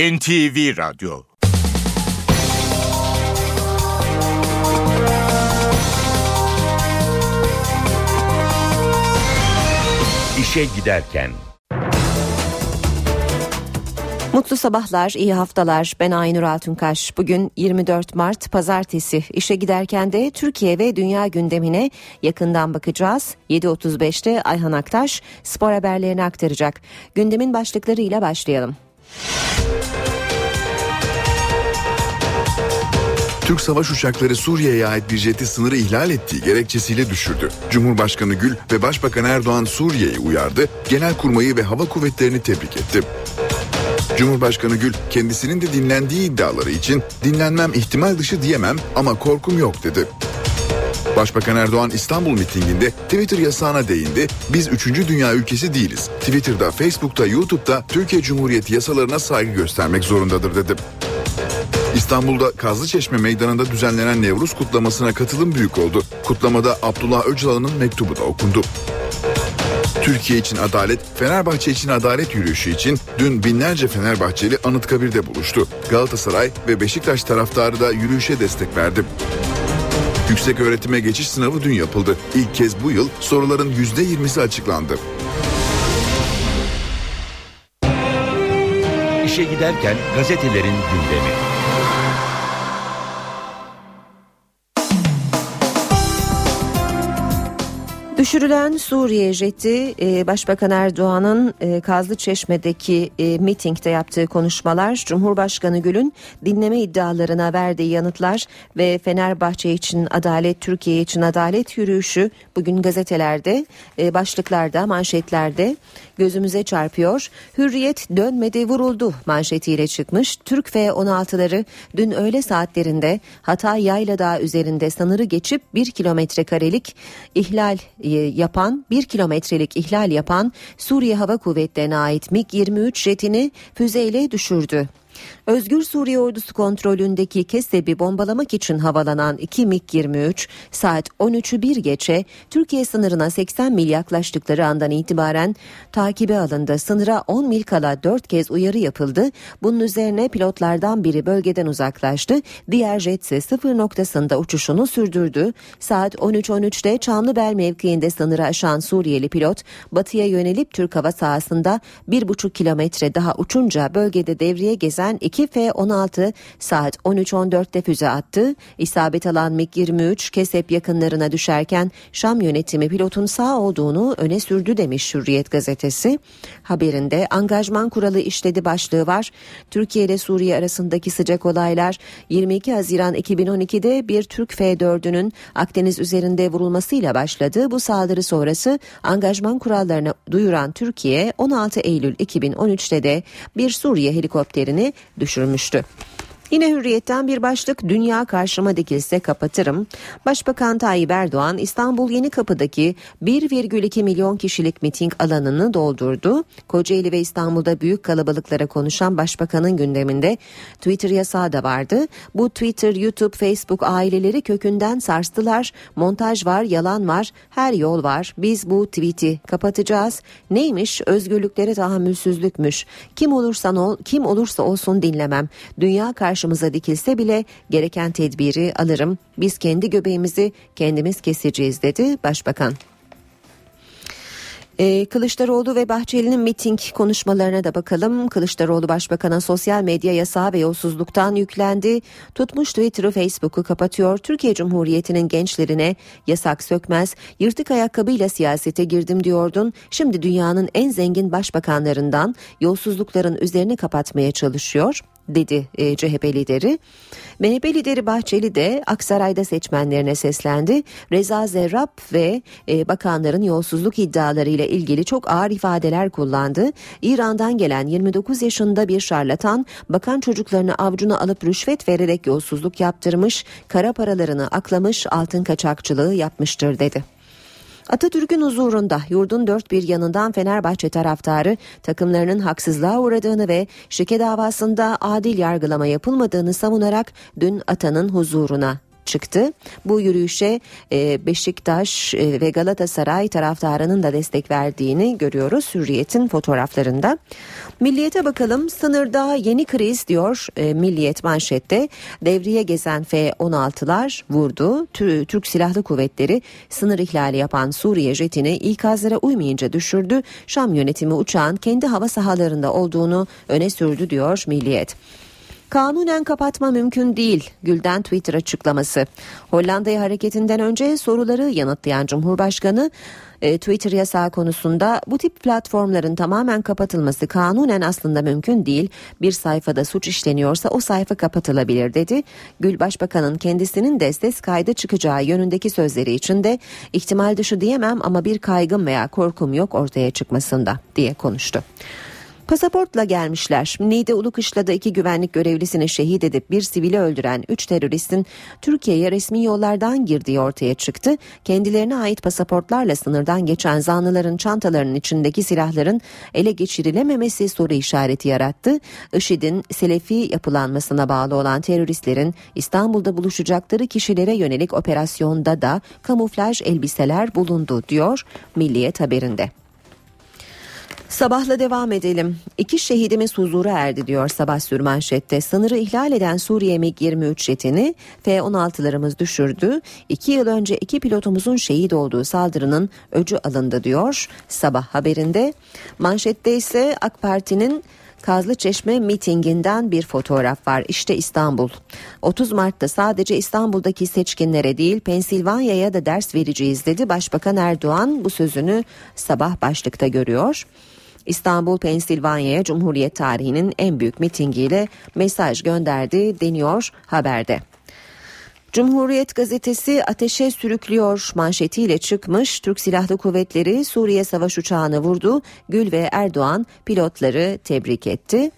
NTV Radyo İşe Giderken Mutlu sabahlar, iyi haftalar. Ben Aynur Altunkaş. Bugün 24 Mart Pazartesi. İşe giderken de Türkiye ve dünya gündemine yakından bakacağız. 7.35'te Ayhan Aktaş spor haberlerini aktaracak. Gündemin başlıklarıyla başlayalım. Türk savaş uçakları Suriye'ye ait bir jeti sınırı ihlal ettiği gerekçesiyle düşürdü. Cumhurbaşkanı Gül ve Başbakan Erdoğan Suriye'yi uyardı, Genelkurmayı ve Hava Kuvvetleri'ni tebrik etti. Cumhurbaşkanı Gül kendisinin de dinlendiği iddiaları için dinlenmem ihtimal dışı diyemem ama korkum yok dedi. Başbakan Erdoğan İstanbul mitinginde Twitter yasağına değindi. Biz 3. dünya ülkesi değiliz. Twitter'da, Facebook'ta, YouTube'da Türkiye Cumhuriyeti yasalarına saygı göstermek zorundadır dedi. İstanbul'da Kazlıçeşme Meydanı'nda düzenlenen Nevruz kutlamasına katılım büyük oldu. Kutlamada Abdullah Öcalan'ın mektubu da okundu. Türkiye için adalet, Fenerbahçe için adalet yürüyüşü için dün binlerce Fenerbahçeli Anıtkabir'de buluştu. Galatasaray ve Beşiktaş taraftarı da yürüyüşe destek verdi. Yüksek öğretime geçiş sınavı dün yapıldı. İlk kez bu yıl soruların %20'si açıklandı. İşe giderken gazetelerin gündemi. Düşürülen Suriye jeti e, Başbakan Erdoğan'ın e, Kazlıçeşme'deki e, mitingde yaptığı konuşmalar, Cumhurbaşkanı Gül'ün dinleme iddialarına verdiği yanıtlar ve Fenerbahçe için adalet, Türkiye için adalet yürüyüşü bugün gazetelerde, başlıklarda, manşetlerde gözümüze çarpıyor. Hürriyet dönmedi vuruldu manşetiyle çıkmış. Türk F-16'ları dün öğle saatlerinde Hatay Yayladağ üzerinde sınırı geçip bir kilometre karelik ihlal yapan bir kilometrelik ihlal yapan Suriye Hava Kuvvetleri'ne ait MiG-23 jetini füzeyle düşürdü. Özgür Suriye Ordusu kontrolündeki Keseb'i bombalamak için havalanan 2 MiG-23 saat 13'ü bir geçe Türkiye sınırına 80 mil yaklaştıkları andan itibaren takibe alındı. Sınıra 10 mil kala 4 kez uyarı yapıldı. Bunun üzerine pilotlardan biri bölgeden uzaklaştı. Diğer jet ise sıfır noktasında uçuşunu sürdürdü. Saat 13.13'te Çamlıbel mevkiinde sınırı aşan Suriyeli pilot batıya yönelip Türk hava sahasında 1,5 kilometre daha uçunca bölgede devreye gezen 2 F-16 saat 13.14'te füze attı. İsabet alan MiG-23 Kesep yakınlarına düşerken Şam yönetimi pilotun sağ olduğunu öne sürdü demiş Hürriyet gazetesi. Haberinde angajman kuralı işledi başlığı var. Türkiye ile Suriye arasındaki sıcak olaylar 22 Haziran 2012'de bir Türk F-4'ünün Akdeniz üzerinde vurulmasıyla başladı. Bu saldırı sonrası angajman kurallarını duyuran Türkiye 16 Eylül 2013'te de bir Suriye helikopterini düşürmüştü. Yine hürriyetten bir başlık dünya karşıma dikilse kapatırım. Başbakan Tayyip Erdoğan İstanbul Yeni Kapı'daki 1,2 milyon kişilik miting alanını doldurdu. Kocaeli ve İstanbul'da büyük kalabalıklara konuşan başbakanın gündeminde Twitter yasağı da vardı. Bu Twitter, YouTube, Facebook aileleri kökünden sarstılar. Montaj var, yalan var, her yol var. Biz bu tweet'i kapatacağız. Neymiş? Özgürlüklere tahammülsüzlükmüş. Kim olursan ol, kim olursa olsun dinlemem. Dünya karşı karşımıza dikilse bile gereken tedbiri alırım. Biz kendi göbeğimizi kendimiz keseceğiz dedi başbakan. Ee, Kılıçdaroğlu ve Bahçeli'nin miting konuşmalarına da bakalım. Kılıçdaroğlu Başbakan'a sosyal medya yasağı ve yolsuzluktan yüklendi. Tutmuş Twitter'ı Facebook'u kapatıyor. Türkiye Cumhuriyeti'nin gençlerine yasak sökmez. Yırtık ayakkabıyla siyasete girdim diyordun. Şimdi dünyanın en zengin başbakanlarından yolsuzlukların üzerini kapatmaya çalışıyor dedi e, CHP lideri. MHP lideri Bahçeli de Aksaray'da seçmenlerine seslendi. Reza Zerrab ve e, bakanların yolsuzluk iddiaları ile ilgili çok ağır ifadeler kullandı. İran'dan gelen 29 yaşında bir şarlatan bakan çocuklarını avcuna alıp rüşvet vererek yolsuzluk yaptırmış, kara paralarını aklamış, altın kaçakçılığı yapmıştır dedi. Atatürk'ün huzurunda yurdun dört bir yanından Fenerbahçe taraftarı takımlarının haksızlığa uğradığını ve şike davasında adil yargılama yapılmadığını savunarak dün Atan'ın huzuruna çıktı. Bu yürüyüşe e, Beşiktaş e, ve Galatasaray taraftarının da destek verdiğini görüyoruz Hürriyet'in fotoğraflarında. Milliyete bakalım sınırda yeni kriz diyor e, Milliyet manşette. Devriye gezen F-16'lar vurdu. Türk Silahlı Kuvvetleri sınır ihlali yapan Suriye jetini ikazlara uymayınca düşürdü. Şam yönetimi uçağın kendi hava sahalarında olduğunu öne sürdü diyor Milliyet. Kanunen kapatma mümkün değil. Gül'den Twitter açıklaması. Hollanda'ya hareketinden önce soruları yanıtlayan Cumhurbaşkanı e, Twitter yasağı konusunda bu tip platformların tamamen kapatılması kanunen aslında mümkün değil. Bir sayfada suç işleniyorsa o sayfa kapatılabilir dedi. Gül Başbakan'ın kendisinin de ses kaydı çıkacağı yönündeki sözleri için de ihtimal dışı diyemem ama bir kaygım veya korkum yok ortaya çıkmasında diye konuştu. Pasaportla gelmişler. Niğde Ulukışla'da iki güvenlik görevlisini şehit edip bir sivili öldüren üç teröristin Türkiye'ye resmi yollardan girdiği ortaya çıktı. Kendilerine ait pasaportlarla sınırdan geçen zanlıların çantalarının içindeki silahların ele geçirilememesi soru işareti yarattı. IŞİD'in Selefi yapılanmasına bağlı olan teröristlerin İstanbul'da buluşacakları kişilere yönelik operasyonda da kamuflaj elbiseler bulundu diyor Milliyet haberinde. Sabahla devam edelim. İki şehidimiz huzura erdi diyor sabah sürmanşette. Sınırı ihlal eden Suriye MiG-23 jetini F-16'larımız düşürdü. İki yıl önce iki pilotumuzun şehit olduğu saldırının öcü alındı diyor sabah haberinde. Manşette ise AK Parti'nin Kazlı Çeşme mitinginden bir fotoğraf var. İşte İstanbul. 30 Mart'ta sadece İstanbul'daki seçkinlere değil Pensilvanya'ya da ders vereceğiz dedi. Başbakan Erdoğan bu sözünü sabah başlıkta görüyor. İstanbul Pensilvanya'ya Cumhuriyet tarihinin en büyük mitingiyle mesaj gönderdi deniyor haberde. Cumhuriyet gazetesi ateşe sürüklüyor manşetiyle çıkmış. Türk Silahlı Kuvvetleri Suriye savaş uçağını vurdu. Gül ve Erdoğan pilotları tebrik etti.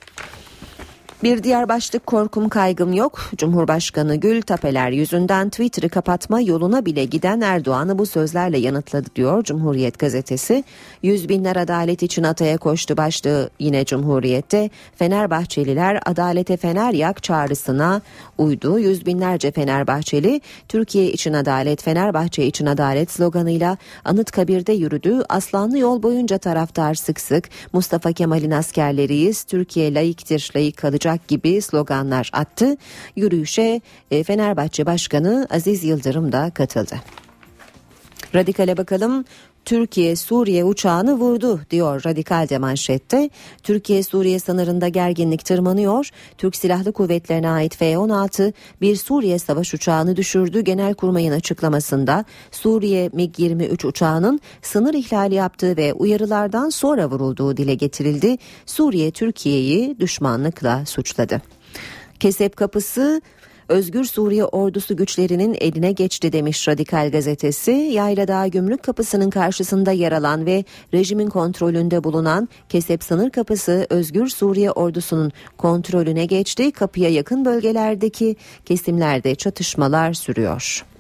Bir diğer başlık korkum kaygım yok. Cumhurbaşkanı Gül Tapeler yüzünden Twitter'ı kapatma yoluna bile giden Erdoğan'ı bu sözlerle yanıtladı diyor Cumhuriyet gazetesi. Yüz binler adalet için ataya koştu başlığı yine Cumhuriyet'te. Fenerbahçeliler adalete fener yak çağrısına uydu. Yüz binlerce Fenerbahçeli Türkiye için adalet Fenerbahçe için adalet sloganıyla Anıtkabir'de yürüdü. Aslanlı yol boyunca taraftar sık sık Mustafa Kemal'in askerleriyiz. Türkiye layıktır layık kalacak olacak gibi sloganlar attı. Yürüyüşe e, Fenerbahçe Başkanı Aziz Yıldırım da katıldı. Radikale bakalım. Türkiye Suriye uçağını vurdu diyor radikal de manşette. Türkiye Suriye sınırında gerginlik tırmanıyor. Türk Silahlı Kuvvetlerine ait F-16 bir Suriye savaş uçağını düşürdü. Genelkurmay'ın açıklamasında Suriye MiG-23 uçağının sınır ihlali yaptığı ve uyarılardan sonra vurulduğu dile getirildi. Suriye Türkiye'yi düşmanlıkla suçladı. Kesep kapısı Özgür Suriye ordusu güçlerinin eline geçti demiş Radikal gazetesi. Yayladağ gümrük kapısının karşısında yer alan ve rejimin kontrolünde bulunan Kesep sınır kapısı Özgür Suriye ordusunun kontrolüne geçti. Kapıya yakın bölgelerdeki kesimlerde çatışmalar sürüyor.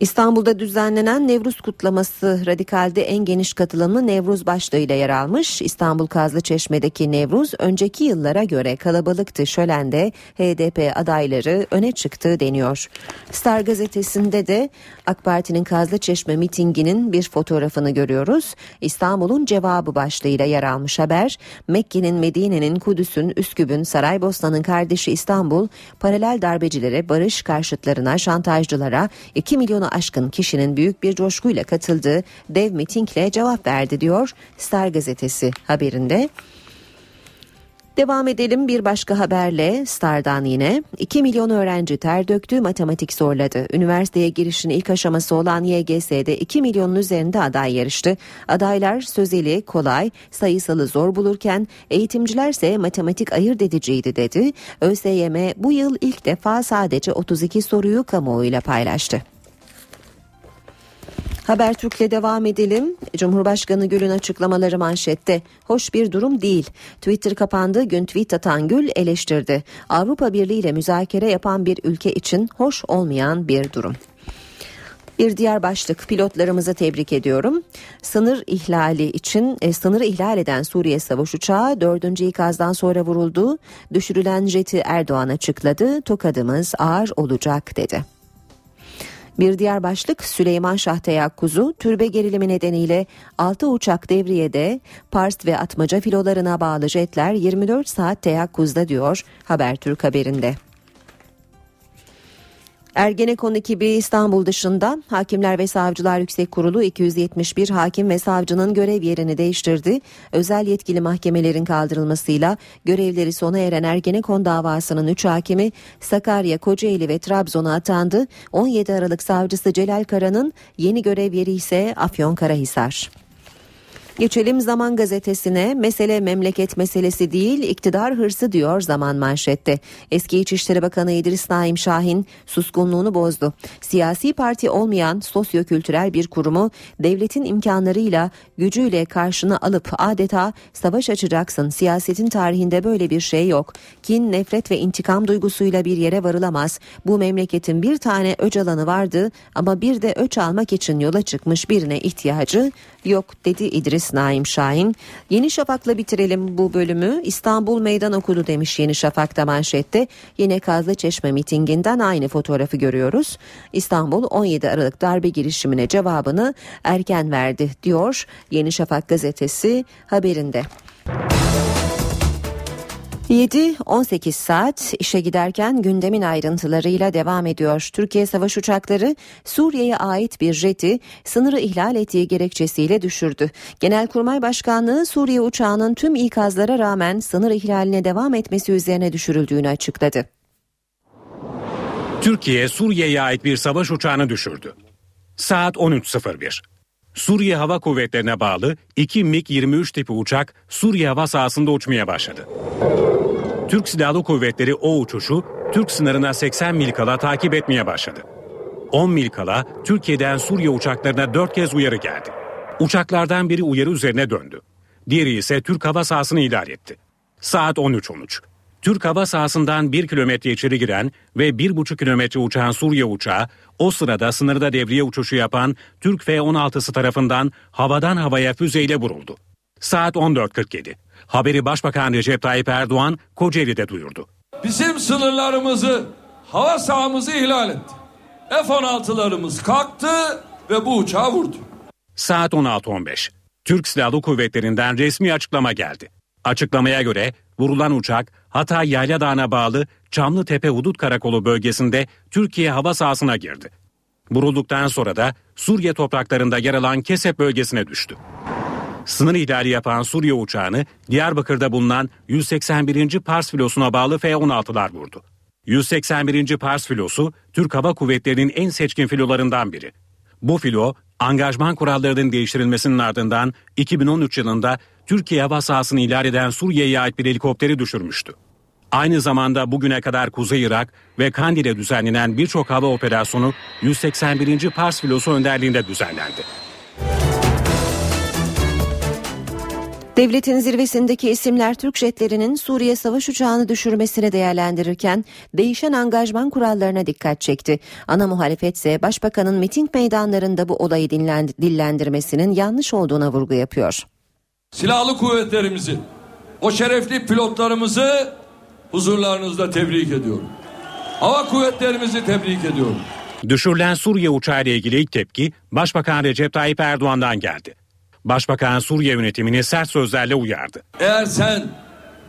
İstanbul'da düzenlenen Nevruz kutlaması radikalde en geniş katılımlı Nevruz başlığıyla yer almış. İstanbul Kazlıçeşme'deki Nevruz önceki yıllara göre kalabalıktı. Şölende HDP adayları öne çıktı deniyor. Star gazetesinde de AK Parti'nin Kazlıçeşme mitinginin bir fotoğrafını görüyoruz. İstanbul'un cevabı başlığıyla yer almış haber. Mekke'nin, Medine'nin, Kudüs'ün, Üsküp'ün, Saraybosna'nın kardeşi İstanbul paralel darbecilere, barış karşıtlarına, şantajcılara 2 milyonu aşkın kişinin büyük bir coşkuyla katıldığı dev mitingle cevap verdi diyor Star gazetesi haberinde. Devam edelim bir başka haberle Star'dan yine 2 milyon öğrenci ter döktü matematik zorladı. Üniversiteye girişin ilk aşaması olan YGS'de 2 milyonun üzerinde aday yarıştı. Adaylar sözeli, kolay, sayısalı zor bulurken eğitimcilerse matematik ayırt ediciydi dedi. ÖSYM bu yıl ilk defa sadece 32 soruyu kamuoyuyla paylaştı. Habertürk'le devam edelim. Cumhurbaşkanı Gül'ün açıklamaları manşette. Hoş bir durum değil. Twitter kapandığı gün tweet atan Gül eleştirdi. Avrupa Birliği ile müzakere yapan bir ülke için hoş olmayan bir durum. Bir diğer başlık pilotlarımızı tebrik ediyorum. Sınır ihlali için e, sınırı ihlal eden Suriye savaş uçağı 4. ikazdan sonra vuruldu. Düşürülen jeti Erdoğan açıkladı. Tokadımız ağır olacak dedi. Bir diğer başlık Süleyman Şah teyakkuzu türbe gerilimi nedeniyle 6 uçak devriyede Pars ve Atmaca filolarına bağlı jetler 24 saat teyakkuzda diyor Habertürk haberinde. Ergenekon ekibi İstanbul dışında Hakimler ve Savcılar Yüksek Kurulu 271 hakim ve savcının görev yerini değiştirdi. Özel yetkili mahkemelerin kaldırılmasıyla görevleri sona eren Ergenekon davasının 3 hakimi Sakarya, Kocaeli ve Trabzon'a atandı. 17 Aralık savcısı Celal Kara'nın yeni görev yeri ise Afyonkarahisar. Geçelim Zaman Gazetesi'ne mesele memleket meselesi değil iktidar hırsı diyor Zaman manşette. Eski İçişleri Bakanı İdris Naim Şahin suskunluğunu bozdu. Siyasi parti olmayan sosyokültürel bir kurumu devletin imkanlarıyla gücüyle karşına alıp adeta savaş açacaksın. Siyasetin tarihinde böyle bir şey yok. Kin, nefret ve intikam duygusuyla bir yere varılamaz. Bu memleketin bir tane öç alanı vardı ama bir de öç almak için yola çıkmış birine ihtiyacı yok dedi İdris Naim Şahin. Yeni Şafak'la bitirelim bu bölümü. İstanbul meydan okudu demiş Yeni Şafak'ta manşette. Yine Kazlı Çeşme mitinginden aynı fotoğrafı görüyoruz. İstanbul 17 Aralık darbe girişimine cevabını erken verdi diyor Yeni Şafak gazetesi haberinde. 7-18 saat işe giderken gündemin ayrıntılarıyla devam ediyor. Türkiye savaş uçakları Suriye'ye ait bir jeti sınırı ihlal ettiği gerekçesiyle düşürdü. Genelkurmay Başkanlığı Suriye uçağının tüm ikazlara rağmen sınır ihlaline devam etmesi üzerine düşürüldüğünü açıkladı. Türkiye Suriye'ye ait bir savaş uçağını düşürdü. Saat 13.01. Suriye Hava Kuvvetleri'ne bağlı 2 MiG-23 tipi uçak Suriye hava sahasında uçmaya başladı. Türk Silahlı Kuvvetleri o uçuşu Türk sınırına 80 mil kala takip etmeye başladı. 10 mil kala Türkiye'den Suriye uçaklarına 4 kez uyarı geldi. Uçaklardan biri uyarı üzerine döndü. Diğeri ise Türk hava sahasını ihlal etti. Saat 13.13. Türk hava sahasından 1 kilometre içeri giren ve 1,5 kilometre uçan Suriye uçağı o sırada sınırda devriye uçuşu yapan Türk F-16'sı tarafından havadan havaya füzeyle vuruldu. Saat 14.47. Haberi Başbakan Recep Tayyip Erdoğan Kocaeli'de duyurdu. Bizim sınırlarımızı, hava sahamızı ihlal etti. F-16'larımız kalktı ve bu uçağı vurdu. Saat 16.15. Türk Silahlı Kuvvetleri'nden resmi açıklama geldi. Açıklamaya göre vurulan uçak Hatay Yayla Dağı'na bağlı Çamlıtepe Hudut Karakolu bölgesinde Türkiye hava sahasına girdi. Vurulduktan sonra da Suriye topraklarında yer alan Kesep bölgesine düştü. Sınır ihlali yapan Suriye uçağını Diyarbakır'da bulunan 181. Pars filosuna bağlı F-16'lar vurdu. 181. Pars filosu Türk Hava Kuvvetleri'nin en seçkin filolarından biri. Bu filo angajman kurallarının değiştirilmesinin ardından 2013 yılında Türkiye hava sahasını ihlal eden Suriye'ye ait bir helikopteri düşürmüştü. Aynı zamanda bugüne kadar Kuzey Irak ve Kandil'e düzenlenen birçok hava operasyonu 181. Pars filosu önderliğinde düzenlendi. Devletin zirvesindeki isimler Türk jetlerinin Suriye savaş uçağını düşürmesini değerlendirirken değişen angajman kurallarına dikkat çekti. Ana muhalefet ise başbakanın miting meydanlarında bu olayı dillendirmesinin yanlış olduğuna vurgu yapıyor. Silahlı kuvvetlerimizi, o şerefli pilotlarımızı huzurlarınızda tebrik ediyorum. Hava kuvvetlerimizi tebrik ediyorum. Düşürülen Suriye uçağı ile ilgili ilk tepki Başbakan Recep Tayyip Erdoğan'dan geldi. Başbakan Suriye yönetimini sert sözlerle uyardı. Eğer sen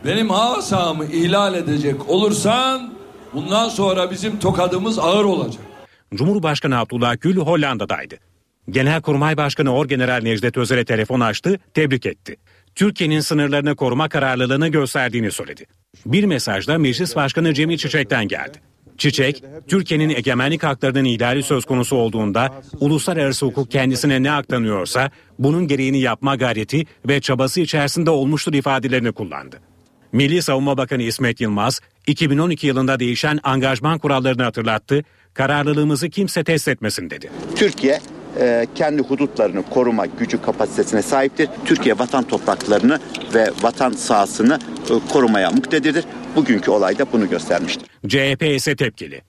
benim hava sahamı ihlal edecek olursan bundan sonra bizim tokadımız ağır olacak. Cumhurbaşkanı Abdullah Gül Hollanda'daydı. Genelkurmay Başkanı Orgeneral Necdet Özel'e telefon açtı, tebrik etti. Türkiye'nin sınırlarını koruma kararlılığını gösterdiğini söyledi. Bir mesajda Meclis Başkanı Cemil Çiçek'ten geldi. Çiçek, Türkiye'nin egemenlik haklarının ihlali söz konusu olduğunda uluslararası hukuk kendisine ne aktanıyorsa bunun gereğini yapma gayreti ve çabası içerisinde olmuştur ifadelerini kullandı. Milli Savunma Bakanı İsmet Yılmaz, 2012 yılında değişen angajman kurallarını hatırlattı, kararlılığımızı kimse test etmesin dedi. Türkiye e, kendi hudutlarını koruma gücü kapasitesine sahiptir. Türkiye vatan topraklarını ve vatan sahasını e, korumaya muktedirdir. Bugünkü olay da bunu göstermiştir. CHP ise tepkili.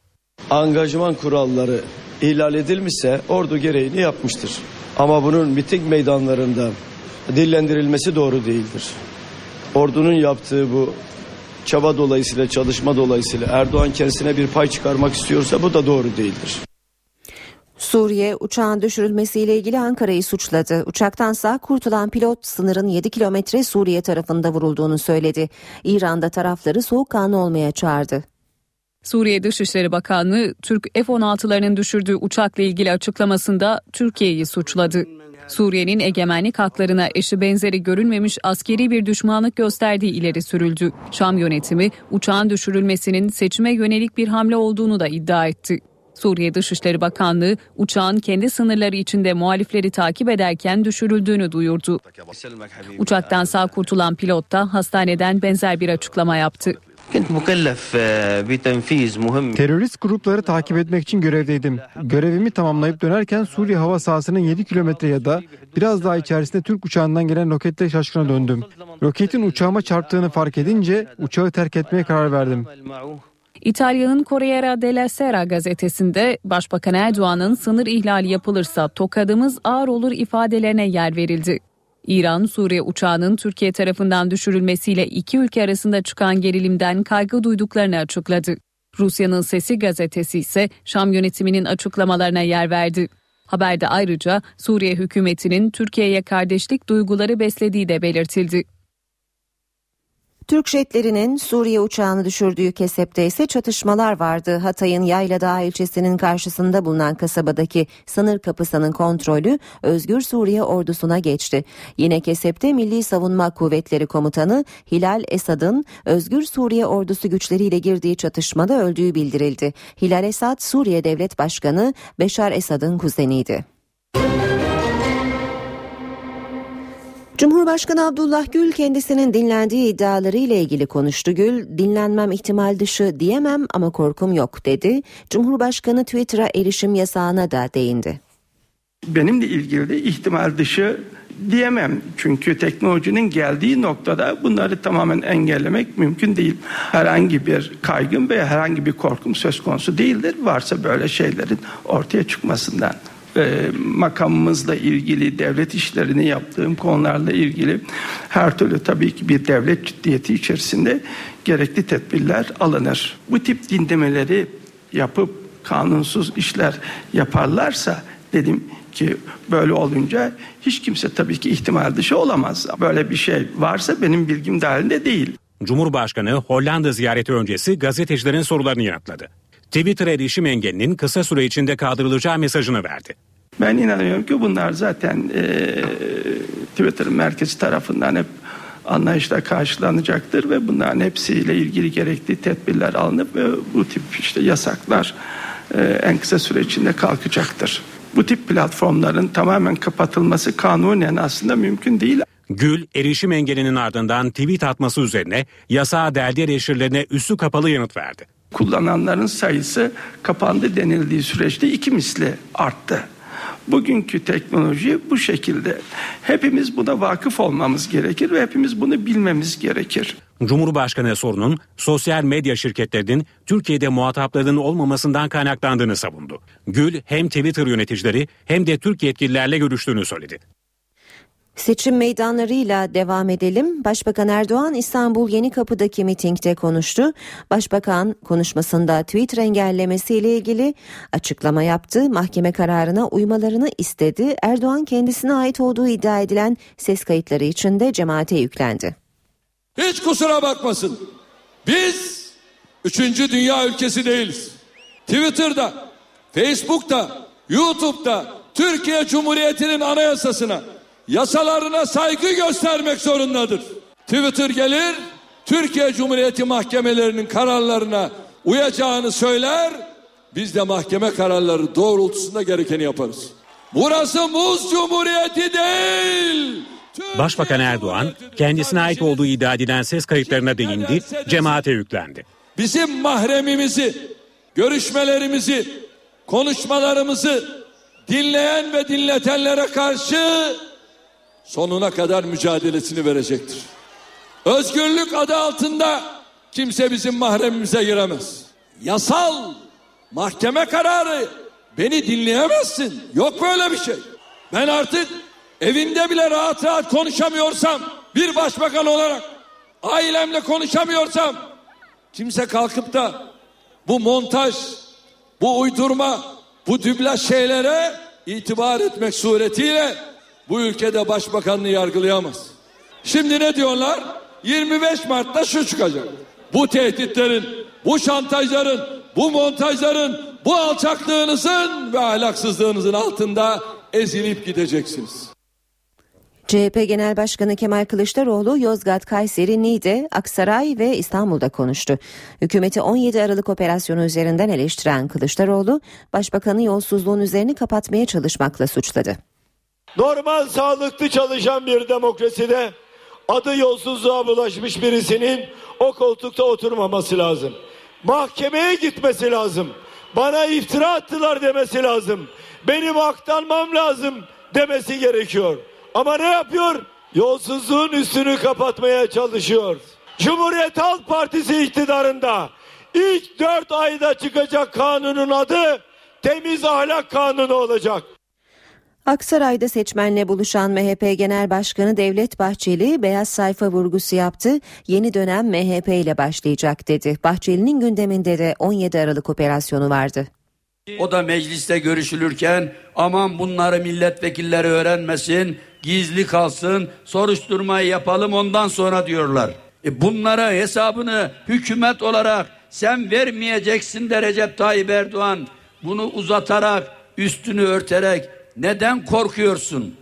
Angajman kuralları ihlal edilmişse ordu gereğini yapmıştır. Ama bunun miting meydanlarında dillendirilmesi doğru değildir. Ordunun yaptığı bu çaba dolayısıyla, çalışma dolayısıyla Erdoğan kendisine bir pay çıkarmak istiyorsa bu da doğru değildir. Suriye uçağın düşürülmesiyle ilgili Ankara'yı suçladı. Uçaktan sağ kurtulan pilot sınırın 7 kilometre Suriye tarafında vurulduğunu söyledi. İran'da tarafları soğukkanlı olmaya çağırdı. Suriye Dışişleri Bakanlığı Türk F-16'larının düşürdüğü uçakla ilgili açıklamasında Türkiye'yi suçladı. Suriye'nin egemenlik haklarına eşi benzeri görülmemiş askeri bir düşmanlık gösterdiği ileri sürüldü. Şam yönetimi uçağın düşürülmesinin seçime yönelik bir hamle olduğunu da iddia etti. Suriye Dışişleri Bakanlığı uçağın kendi sınırları içinde muhalifleri takip ederken düşürüldüğünü duyurdu. Uçaktan sağ kurtulan pilot da hastaneden benzer bir açıklama yaptı. Terörist grupları takip etmek için görevdeydim. Görevimi tamamlayıp dönerken Suriye hava sahasının 7 kilometre ya da biraz daha içerisinde Türk uçağından gelen roketle şaşkına döndüm. Roketin uçağıma çarptığını fark edince uçağı terk etmeye karar verdim. İtalya'nın Corriere della Sera gazetesinde Başbakan Erdoğan'ın sınır ihlali yapılırsa tokadımız ağır olur ifadelerine yer verildi. İran, Suriye uçağının Türkiye tarafından düşürülmesiyle iki ülke arasında çıkan gerilimden kaygı duyduklarını açıkladı. Rusya'nın Sesi gazetesi ise Şam yönetiminin açıklamalarına yer verdi. Haberde ayrıca Suriye hükümetinin Türkiye'ye kardeşlik duyguları beslediği de belirtildi. Türk jetlerinin Suriye uçağını düşürdüğü Kesep'te ise çatışmalar vardı. Hatay'ın Yayladağ ilçesinin karşısında bulunan kasabadaki sınır kapısının kontrolü Özgür Suriye ordusuna geçti. Yine Kesep'te Milli Savunma Kuvvetleri Komutanı Hilal Esad'ın Özgür Suriye ordusu güçleriyle girdiği çatışmada öldüğü bildirildi. Hilal Esad Suriye Devlet Başkanı Beşar Esad'ın kuzeniydi. Cumhurbaşkanı Abdullah Gül kendisinin dinlendiği iddiaları ile ilgili konuştu. Gül, dinlenmem ihtimal dışı diyemem ama korkum yok dedi. Cumhurbaşkanı Twitter'a erişim yasağına da değindi. Benimle ilgili de ihtimal dışı diyemem. Çünkü teknolojinin geldiği noktada bunları tamamen engellemek mümkün değil. Herhangi bir kaygım veya herhangi bir korkum söz konusu değildir. Varsa böyle şeylerin ortaya çıkmasından e, makamımızla ilgili, devlet işlerini yaptığım konularla ilgili her türlü tabii ki bir devlet ciddiyeti içerisinde gerekli tedbirler alınır. Bu tip dinlemeleri yapıp kanunsuz işler yaparlarsa dedim ki böyle olunca hiç kimse tabii ki ihtimal dışı olamaz. Böyle bir şey varsa benim bilgim dahilinde değil. Cumhurbaşkanı Hollanda ziyareti öncesi gazetecilerin sorularını yanıtladı. Twitter erişim engelinin kısa süre içinde kaldırılacağı mesajını verdi. Ben inanıyorum ki bunlar zaten e, Twitter'ın merkezi tarafından hep anlayışla karşılanacaktır ve bunların hepsiyle ilgili gerekli tedbirler alınıp ve bu tip işte yasaklar e, en kısa süre içinde kalkacaktır. Bu tip platformların tamamen kapatılması kanunen aslında mümkün değil. Gül, erişim engelinin ardından tweet atması üzerine yasağa deldi eleştirilerine üstü kapalı yanıt verdi. Kullananların sayısı kapandı denildiği süreçte iki misli arttı. Bugünkü teknoloji bu şekilde. Hepimiz buna vakıf olmamız gerekir ve hepimiz bunu bilmemiz gerekir. Cumhurbaşkanı sorunun sosyal medya şirketlerinin Türkiye'de muhataplarının olmamasından kaynaklandığını savundu. Gül hem Twitter yöneticileri hem de Türk yetkililerle görüştüğünü söyledi. Seçim meydanlarıyla devam edelim. Başbakan Erdoğan İstanbul Yeni Kapı'daki mitingde konuştu. Başbakan konuşmasında Twitter engellemesiyle ilgili açıklama yaptı. Mahkeme kararına uymalarını istedi. Erdoğan kendisine ait olduğu iddia edilen ses kayıtları için de cemaate yüklendi. Hiç kusura bakmasın. Biz üçüncü dünya ülkesi değiliz. Twitter'da, Facebook'ta, YouTube'da Türkiye Cumhuriyeti'nin anayasasına yasalarına saygı göstermek zorundadır. Twitter gelir, Türkiye Cumhuriyeti mahkemelerinin kararlarına uyacağını söyler, biz de mahkeme kararları doğrultusunda gerekeni yaparız. Burası muz cumhuriyeti değil. Başbakan Erdoğan kendisine ait olduğu iddia edilen ses kayıtlarına değindi, cemaate yüklendi. Bizim mahremimizi, görüşmelerimizi, konuşmalarımızı dinleyen ve dinletenlere karşı sonuna kadar mücadelesini verecektir. Özgürlük adı altında kimse bizim mahremimize giremez. Yasal mahkeme kararı Beni dinleyemezsin. Yok böyle bir şey. Ben artık evimde bile rahat rahat konuşamıyorsam bir başbakan olarak ailemle konuşamıyorsam kimse kalkıp da bu montaj, bu uydurma, bu düblaj şeylere itibar etmek suretiyle bu ülkede başbakanını yargılayamaz. Şimdi ne diyorlar? 25 Mart'ta şu çıkacak. Bu tehditlerin, bu şantajların, bu montajların, bu alçaklığınızın ve ahlaksızlığınızın altında ezilip gideceksiniz. CHP Genel Başkanı Kemal Kılıçdaroğlu Yozgat, Kayseri, Niğde, Aksaray ve İstanbul'da konuştu. Hükümeti 17 Aralık operasyonu üzerinden eleştiren Kılıçdaroğlu, Başbakanı yolsuzluğun üzerini kapatmaya çalışmakla suçladı. Normal sağlıklı çalışan bir demokraside adı yolsuzluğa bulaşmış birisinin o koltukta oturmaması lazım. Mahkemeye gitmesi lazım. Bana iftira attılar demesi lazım. Benim aktanmam lazım demesi gerekiyor. Ama ne yapıyor? Yolsuzluğun üstünü kapatmaya çalışıyor. Cumhuriyet Halk Partisi iktidarında ilk dört ayda çıkacak kanunun adı temiz ahlak kanunu olacak. Aksaray'da seçmenle buluşan MHP Genel Başkanı Devlet Bahçeli beyaz sayfa vurgusu yaptı. Yeni dönem MHP ile başlayacak dedi. Bahçeli'nin gündeminde de 17 Aralık operasyonu vardı. O da mecliste görüşülürken aman bunları milletvekilleri öğrenmesin, gizli kalsın, soruşturmayı yapalım ondan sonra diyorlar. E bunlara hesabını hükümet olarak sen vermeyeceksin de Recep Tayyip Erdoğan bunu uzatarak, üstünü örterek neden korkuyorsun?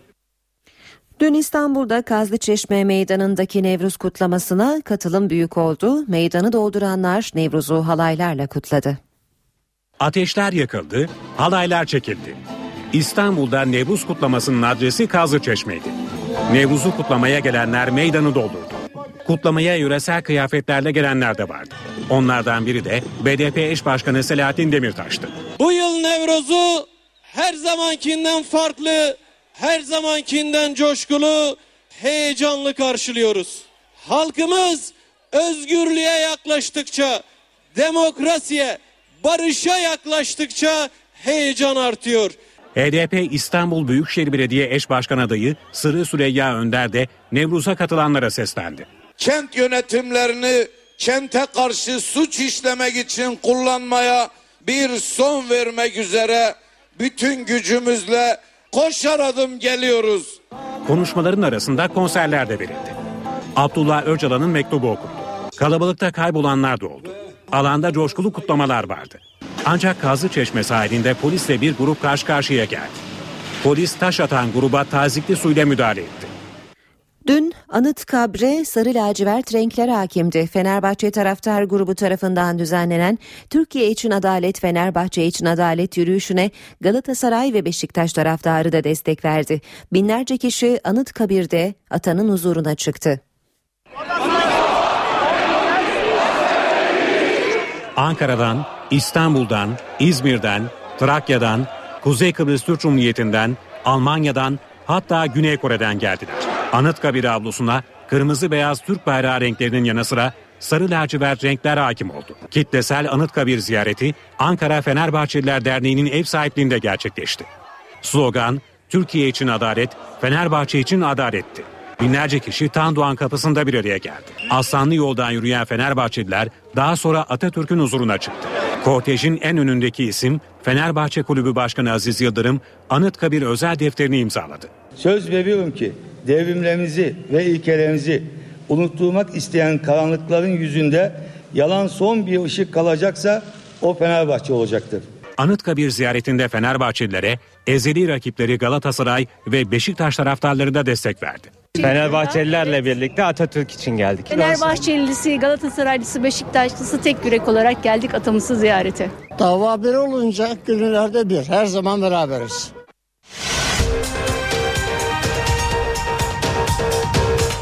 Dün İstanbul'da Kazlıçeşme Meydanı'ndaki Nevruz kutlamasına katılım büyük oldu. Meydanı dolduranlar Nevruz'u halaylarla kutladı. Ateşler yakıldı, halaylar çekildi. İstanbul'da Nevruz kutlamasının adresi Kazlıçeşme'ydi. Nevruz'u kutlamaya gelenler meydanı doldurdu. Kutlamaya yöresel kıyafetlerle gelenler de vardı. Onlardan biri de BDP eş başkanı Selahattin Demirtaş'tı. Bu yıl Nevruz'u her zamankinden farklı, her zamankinden coşkulu, heyecanlı karşılıyoruz. Halkımız özgürlüğe yaklaştıkça, demokrasiye, barışa yaklaştıkça heyecan artıyor. HDP İstanbul Büyükşehir Belediye Eş Başkan adayı Sırrı Süreyya Önder de Nevruz'a katılanlara seslendi. Kent yönetimlerini kente karşı suç işlemek için kullanmaya bir son vermek üzere bütün gücümüzle koşar adım geliyoruz. Konuşmaların arasında konserler de verildi. Abdullah Öcalan'ın mektubu okundu. Kalabalıkta kaybolanlar da oldu. Alanda coşkulu kutlamalar vardı. Ancak Kazlı Çeşme sahilinde polisle bir grup karşı karşıya geldi. Polis taş atan gruba tazikli suyla müdahale etti. Dün anıt kabre sarı lacivert renkler hakimdi. Fenerbahçe taraftar grubu tarafından düzenlenen Türkiye için Adalet Fenerbahçe için Adalet yürüyüşüne Galatasaray ve Beşiktaş taraftarı da destek verdi. Binlerce kişi anıt kabirde atanın huzuruna çıktı. Ankara'dan, İstanbul'dan, İzmir'den, Trakya'dan, Kuzey Kıbrıs Türk Cumhuriyeti'nden, Almanya'dan hatta Güney Kore'den geldiler. Anıtkabir avlusuna kırmızı beyaz Türk bayrağı renklerinin yanı sıra sarı lacivert renkler hakim oldu. Kitlesel Anıtkabir ziyareti Ankara Fenerbahçeliler Derneği'nin ev sahipliğinde gerçekleşti. Slogan Türkiye için adalet, Fenerbahçe için adaletti. Binlerce kişi Tandoğan kapısında bir araya geldi. Aslanlı yoldan yürüyen Fenerbahçeliler daha sonra Atatürk'ün huzuruna çıktı. Kortejin en önündeki isim Fenerbahçe Kulübü Başkanı Aziz Yıldırım Anıtkabir özel defterini imzaladı. Söz veriyorum ki devrimlerimizi ve ilkelerimizi unutturmak isteyen karanlıkların yüzünde yalan son bir ışık kalacaksa o Fenerbahçe olacaktır. Anıtkabir ziyaretinde Fenerbahçelilere ezeli rakipleri Galatasaray ve Beşiktaş taraftarları da destek verdi. Fenerbahçelilerle birlikte Atatürk için geldik. Fenerbahçelisi, Galatasaraylısı, Beşiktaşlısı tek yürek olarak geldik atamızı ziyarete. Dava bir olunca gönüllerde bir. Her zaman beraberiz.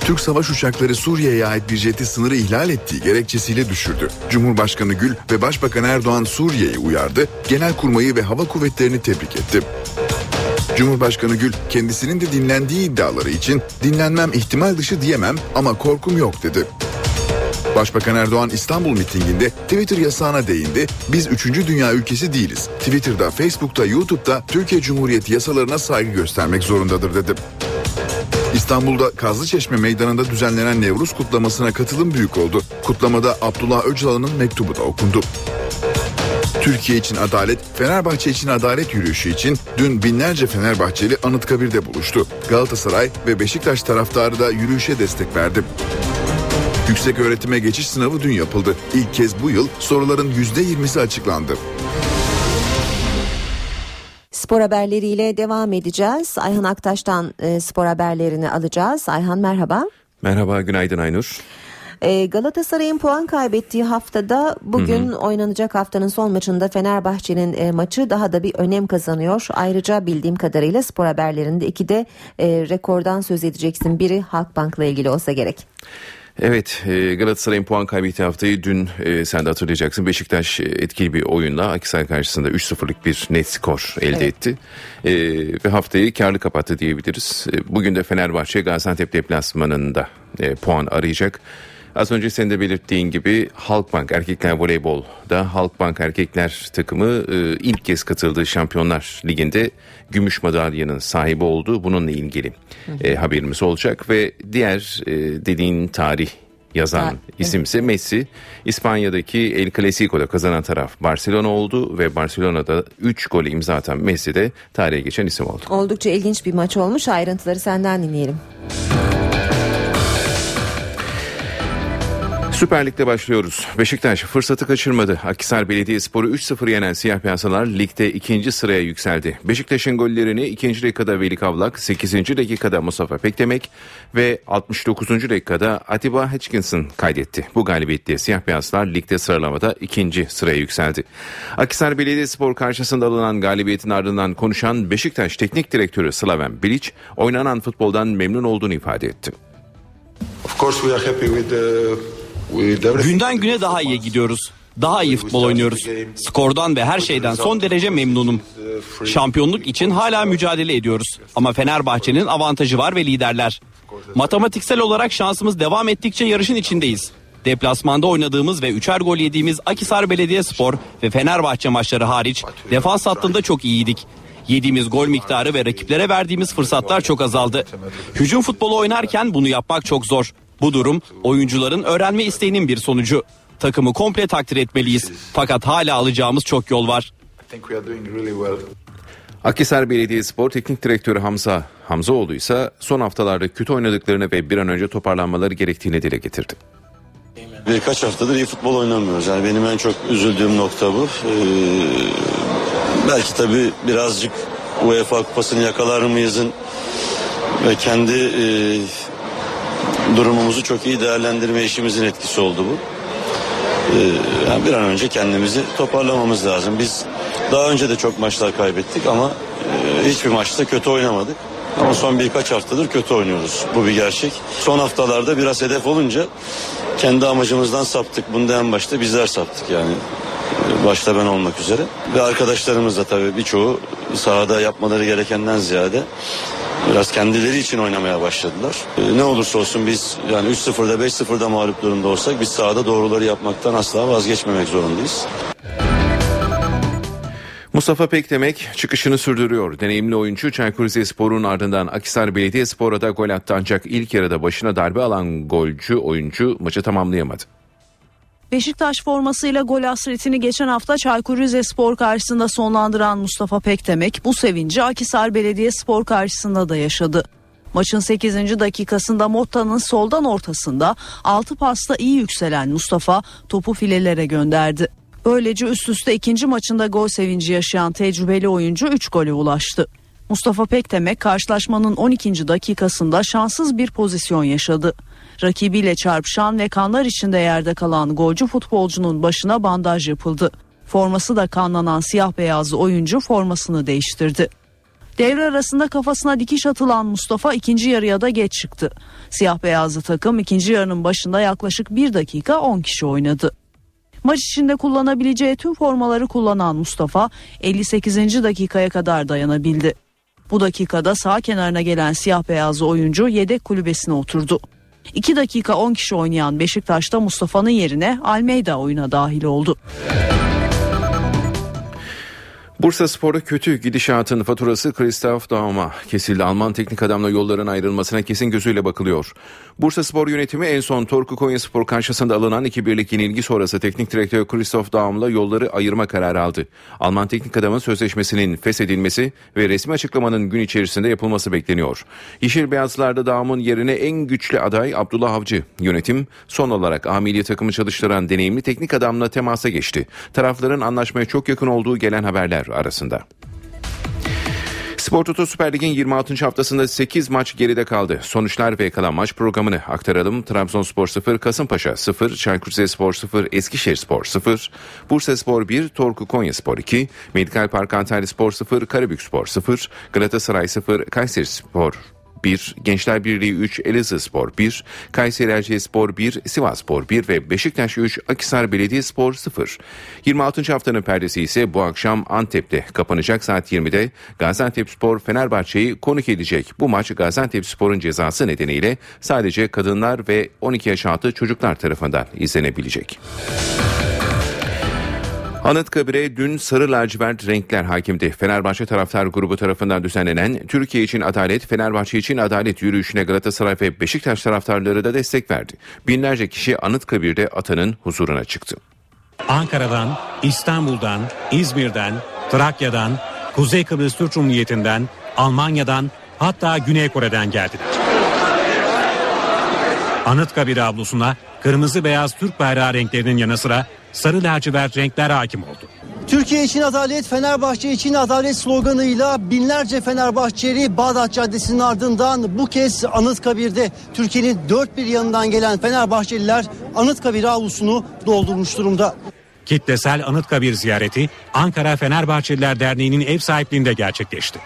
Türk savaş uçakları Suriye'ye ait bir jeti sınırı ihlal ettiği gerekçesiyle düşürdü. Cumhurbaşkanı Gül ve Başbakan Erdoğan Suriye'yi uyardı, Genelkurmayı ve Hava Kuvvetleri'ni tebrik etti. Cumhurbaşkanı Gül kendisinin de dinlendiği iddiaları için dinlenmem ihtimal dışı diyemem ama korkum yok dedi. Başbakan Erdoğan İstanbul mitinginde Twitter yasağına değindi. Biz 3. dünya ülkesi değiliz. Twitter'da, Facebook'ta, YouTube'da Türkiye Cumhuriyeti yasalarına saygı göstermek zorundadır dedi. İstanbul'da Kazlıçeşme Meydanı'nda düzenlenen Nevruz kutlamasına katılım büyük oldu. Kutlamada Abdullah Öcalan'ın mektubu da okundu. Türkiye için adalet, Fenerbahçe için adalet yürüyüşü için dün binlerce Fenerbahçeli Anıtkabir'de buluştu. Galatasaray ve Beşiktaş taraftarı da yürüyüşe destek verdi. Yüksek öğretime geçiş sınavı dün yapıldı. İlk kez bu yıl soruların %20'si açıklandı. Spor haberleriyle devam edeceğiz. Ayhan Aktaş'tan e, spor haberlerini alacağız. Ayhan merhaba. Merhaba, günaydın Aynur. E, Galatasaray'ın puan kaybettiği haftada bugün hı hı. oynanacak haftanın son maçında Fenerbahçe'nin e, maçı daha da bir önem kazanıyor. Ayrıca bildiğim kadarıyla spor haberlerinde iki de e, rekordan söz edeceksin. Biri Halkbank'la ilgili olsa gerek. Evet e, Galatasaray'ın puan kaybettiği haftayı dün e, sen de hatırlayacaksın. Beşiktaş e, etkili bir oyunla Akisar karşısında 3-0'lık bir net skor elde evet. etti. E, ve haftayı karlı kapattı diyebiliriz. E, bugün de Fenerbahçe Gaziantep deplasmanında e, puan arayacak. Az önce senin de belirttiğin gibi Halkbank Erkekler Voleybol'da Halkbank Erkekler takımı e, ilk kez katıldığı Şampiyonlar Ligi'nde gümüş madalyanın sahibi oldu. Bununla ilgili e, haberimiz olacak ve diğer e, dediğin tarih yazan ha, isim ise Messi. İspanya'daki El Clasico'da kazanan taraf Barcelona oldu ve Barcelona'da 3 golü imza atan Messi de tarihe geçen isim oldu. Oldukça ilginç bir maç olmuş. Ayrıntıları senden dinleyelim. Süper Lig'de başlıyoruz. Beşiktaş fırsatı kaçırmadı. Akisar Belediyespor'u 3-0 yenen siyah piyasalar ligde ikinci sıraya yükseldi. Beşiktaş'ın gollerini ikinci dakikada Veli Kavlak, 8. dakikada Mustafa Pekdemek ve 69. dakikada Atiba Hutchinson kaydetti. Bu galibiyetle siyah piyasalar ligde sıralamada ikinci sıraya yükseldi. Akisar Belediyespor karşısında alınan galibiyetin ardından konuşan Beşiktaş Teknik Direktörü Slaven Bilic oynanan futboldan memnun olduğunu ifade etti. Of course we are happy with the Günden güne daha iyi gidiyoruz. Daha iyi futbol oynuyoruz. Skordan ve her şeyden son derece memnunum. Şampiyonluk için hala mücadele ediyoruz. Ama Fenerbahçe'nin avantajı var ve liderler. Matematiksel olarak şansımız devam ettikçe yarışın içindeyiz. Deplasmanda oynadığımız ve üçer gol yediğimiz Akisar Belediyespor ve Fenerbahçe maçları hariç defans hattında çok iyiydik. Yediğimiz gol miktarı ve rakiplere verdiğimiz fırsatlar çok azaldı. Hücum futbolu oynarken bunu yapmak çok zor. Bu durum oyuncuların öğrenme isteğinin bir sonucu. Takımı komple takdir etmeliyiz. Fakat hala alacağımız çok yol var. Akhisar Belediyespor Teknik Direktörü Hamza Hamzaoğlu ise son haftalarda kötü oynadıklarını ve bir an önce toparlanmaları gerektiğini dile getirdi. Birkaç haftadır iyi futbol oynamıyoruz. Yani benim en çok üzüldüğüm nokta bu. Ee, belki tabii birazcık UEFA Kupası'nı yakalar mıyızın ve kendi e, durumumuzu çok iyi değerlendirme işimizin etkisi oldu bu. Ee, bir an önce kendimizi toparlamamız lazım. Biz daha önce de çok maçlar kaybettik ama e, hiçbir maçta kötü oynamadık. Ama son birkaç haftadır kötü oynuyoruz. Bu bir gerçek. Son haftalarda biraz hedef olunca kendi amacımızdan saptık. Bunda en başta bizler saptık yani. Başta ben olmak üzere. Ve arkadaşlarımız da tabii birçoğu sahada yapmaları gerekenden ziyade biraz kendileri için oynamaya başladılar. Ee, ne olursa olsun biz yani 3-0'da 5-0'da mağlup durumda olsak biz sahada doğruları yapmaktan asla vazgeçmemek zorundayız. Mustafa Pekdemek çıkışını sürdürüyor. Deneyimli oyuncu Çaykur Rizespor'un ardından Akisar Belediyespor'a da gol attı ancak ilk yarıda başına darbe alan golcü oyuncu maçı tamamlayamadı. Beşiktaş formasıyla gol hasretini geçen hafta Çaykur Rizespor karşısında sonlandıran Mustafa Pekdemek bu sevinci Akisar Belediyespor karşısında da yaşadı. Maçın 8. dakikasında Motta'nın soldan ortasında 6 pasta iyi yükselen Mustafa topu filelere gönderdi. Böylece üst üste ikinci maçında gol sevinci yaşayan tecrübeli oyuncu 3 gole ulaştı. Mustafa Pekdemek karşılaşmanın 12. dakikasında şanssız bir pozisyon yaşadı. Rakibiyle çarpışan ve kanlar içinde yerde kalan golcü futbolcunun başına bandaj yapıldı. Forması da kanlanan siyah beyazlı oyuncu formasını değiştirdi. Devre arasında kafasına dikiş atılan Mustafa ikinci yarıya da geç çıktı. Siyah beyazlı takım ikinci yarının başında yaklaşık bir dakika 10 kişi oynadı. Maç içinde kullanabileceği tüm formaları kullanan Mustafa 58. dakikaya kadar dayanabildi. Bu dakikada sağ kenarına gelen siyah beyazlı oyuncu yedek kulübesine oturdu. 2 dakika 10 kişi oynayan Beşiktaş'ta Mustafa'nın yerine Almeida oyuna dahil oldu. Bursa Spor'da kötü gidişatın faturası Christoph Daum'a kesildi. Alman teknik adamla yolların ayrılmasına kesin gözüyle bakılıyor. Bursa Spor yönetimi en son Torku Konya Spor karşısında alınan 2-1'lik yenilgi sonrası teknik direktör Christoph Daum'la yolları ayırma kararı aldı. Alman teknik adamın sözleşmesinin feshedilmesi ve resmi açıklamanın gün içerisinde yapılması bekleniyor. Yeşil Beyazlar'da Daum'un yerine en güçlü aday Abdullah Avcı. Yönetim son olarak A takımı çalıştıran deneyimli teknik adamla temasa geçti. Tarafların anlaşmaya çok yakın olduğu gelen haberler arasında. Spor Toto Süper Lig'in 26. haftasında 8 maç geride kaldı. Sonuçlar ve kalan maç programını aktaralım. Trabzonspor 0, Kasımpaşa 0, Çaykur Rizespor 0, Eskişehirspor 0, Bursa Spor 1, Torku Konya Spor 2, Medikal Park Antalya Spor 0, Karabükspor 0, Galatasaray 0, Kayseri Spor 1, Gençler Birliği 3, Elazığ Spor 1, Kayseri Erciyesspor 1, Sivas Spor 1 ve Beşiktaş 3, Akisar Belediyespor 0. 26. haftanın perdesi ise bu akşam Antep'te kapanacak saat 20'de Gaziantep Spor Fenerbahçe'yi konuk edecek. Bu maç Gaziantep Spor'un cezası nedeniyle sadece kadınlar ve 12 yaş altı çocuklar tarafından izlenebilecek. Anıtkabir'e dün sarı lacivert renkler hakimdi. Fenerbahçe taraftar grubu tarafından düzenlenen Türkiye için Adalet, Fenerbahçe için Adalet yürüyüşüne Galatasaray ve Beşiktaş taraftarları da destek verdi. Binlerce kişi Anıtkabir'de atanın huzuruna çıktı. Ankara'dan, İstanbul'dan, İzmir'den, Trakya'dan, Kuzey Kıbrıs Türk Cumhuriyeti'nden, Almanya'dan hatta Güney Kore'den geldiler. Anıtkabir avlusuna kırmızı beyaz Türk bayrağı renklerinin yanı sıra sarı lacivert renkler hakim oldu. Türkiye için adalet, Fenerbahçe için adalet sloganıyla binlerce Fenerbahçeli Bağdat Caddesi'nin ardından bu kez Anıtkabir'de Türkiye'nin dört bir yanından gelen Fenerbahçeliler Anıtkabir avlusunu doldurmuş durumda. Kitlesel Anıtkabir ziyareti Ankara Fenerbahçeliler Derneği'nin ev sahipliğinde gerçekleşti.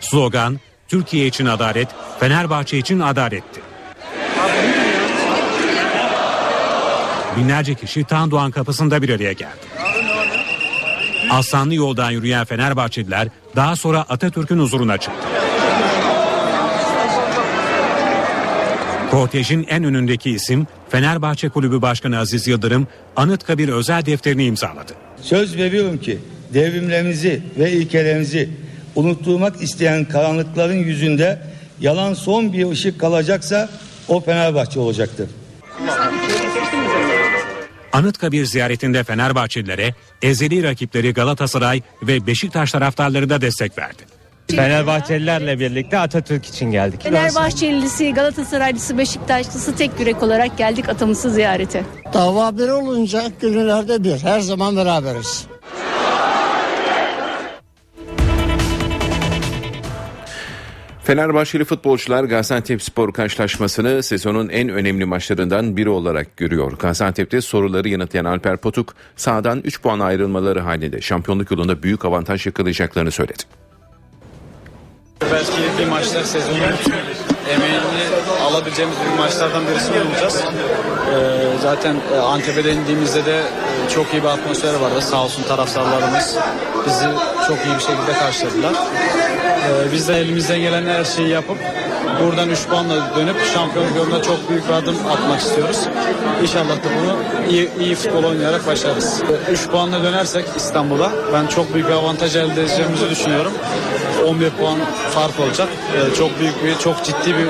Slogan Türkiye için adalet, Fenerbahçe için adaletti. Binlerce kişi Tandoğan kapısında bir araya geldi. Aslanlı yoldan yürüyen Fenerbahçeliler daha sonra Atatürk'ün huzuruna çıktı. Kortejin en önündeki isim Fenerbahçe Kulübü Başkanı Aziz Yıldırım Anıtkabir özel defterini imzaladı. Söz veriyorum ki devrimlerimizi ve ilkelerimizi unutturmak isteyen karanlıkların yüzünde yalan son bir ışık kalacaksa o Fenerbahçe olacaktır. Anıtkabir ziyaretinde Fenerbahçelilere ezeli rakipleri Galatasaray ve Beşiktaş taraftarları da destek verdi. Fenerbahçelilerle birlikte Atatürk için geldik. Fenerbahçelisi, Galatasaraylısı, Beşiktaşlısı tek yürek olarak geldik atamızı ziyarete. Dava bir olunca gönüllerde bir. Her zaman beraberiz. Fenerbahçeli futbolcular Gaziantep Spor karşılaşmasını sezonun en önemli maçlarından biri olarak görüyor. Gaziantep'te soruları yanıtlayan Alper Potuk sahadan 3 puan ayrılmaları halinde şampiyonluk yolunda büyük avantaj yakalayacaklarını söyledi. Belki bir maçlar sezonun emeğini alabileceğimiz bir maçlardan birisini olacağız. Ee, zaten e, Antep'e indiğimizde de e, çok iyi bir atmosfer vardı. Sağ olsun taraftarlarımız bizi çok iyi bir şekilde karşıladılar. Ee, biz de elimizden gelen her şeyi yapıp buradan 3 puanla dönüp şampiyonluk yolunda çok büyük bir adım atmak istiyoruz. İnşallah da bunu iyi, iyi futbol oynayarak başarırız. 3 puanla dönersek İstanbul'a ben çok büyük bir avantaj elde edeceğimizi düşünüyorum. 11 puan fark olacak. Ee, çok büyük bir, çok ciddi bir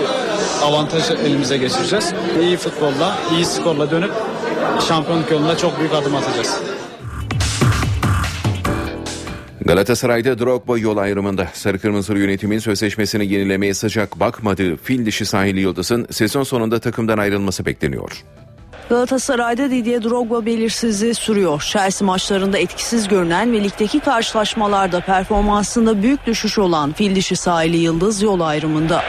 avantaj elimize geçireceğiz. İyi futbolla, iyi skorla dönüp şampiyonluk yolunda çok büyük adım atacağız. Galatasaray'da Drogba yol ayrımında Sarı Kırmızılı yönetimin sözleşmesini yenilemeye sıcak bakmadığı fil dişi sahili Yıldız'ın sezon sonunda takımdan ayrılması bekleniyor. Galatasaray'da Didier Drogba belirsizliği sürüyor. Chelsea maçlarında etkisiz görünen ve ligdeki karşılaşmalarda performansında büyük düşüş olan fil dişi sahili Yıldız yol ayrımında.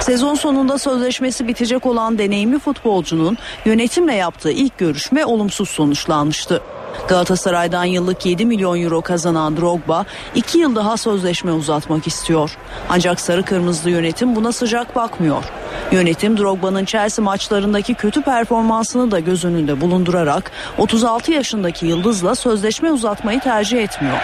Sezon sonunda sözleşmesi bitecek olan deneyimli futbolcunun yönetimle yaptığı ilk görüşme olumsuz sonuçlanmıştı. Galatasaray'dan yıllık 7 milyon euro kazanan Drogba 2 yıl daha sözleşme uzatmak istiyor. Ancak sarı kırmızılı yönetim buna sıcak bakmıyor. Yönetim Drogba'nın Chelsea maçlarındaki kötü performansını da göz önünde bulundurarak 36 yaşındaki yıldızla sözleşme uzatmayı tercih etmiyor.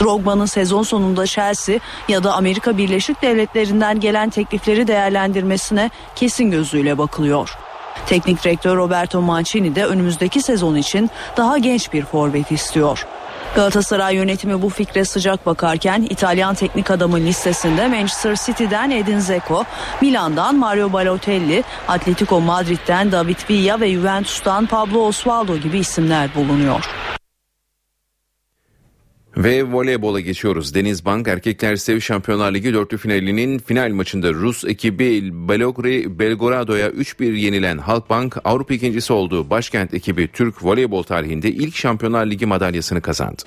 Drogba'nın sezon sonunda Chelsea ya da Amerika Birleşik Devletleri'nden gelen teklifleri değerlendirmesine kesin gözüyle bakılıyor. Teknik direktör Roberto Mancini de önümüzdeki sezon için daha genç bir forvet istiyor. Galatasaray yönetimi bu fikre sıcak bakarken İtalyan teknik adamın listesinde Manchester City'den Edin Dzeko, Milan'dan Mario Balotelli, Atletico Madrid'den David Villa ve Juventus'tan Pablo Osvaldo gibi isimler bulunuyor. Ve voleybola geçiyoruz. Denizbank Erkekler Sev Şampiyonlar Ligi dörtlü finalinin final maçında Rus ekibi Belogri Belgorado'ya 3-1 yenilen Halkbank Avrupa ikincisi olduğu başkent ekibi Türk voleybol tarihinde ilk Şampiyonlar Ligi madalyasını kazandı.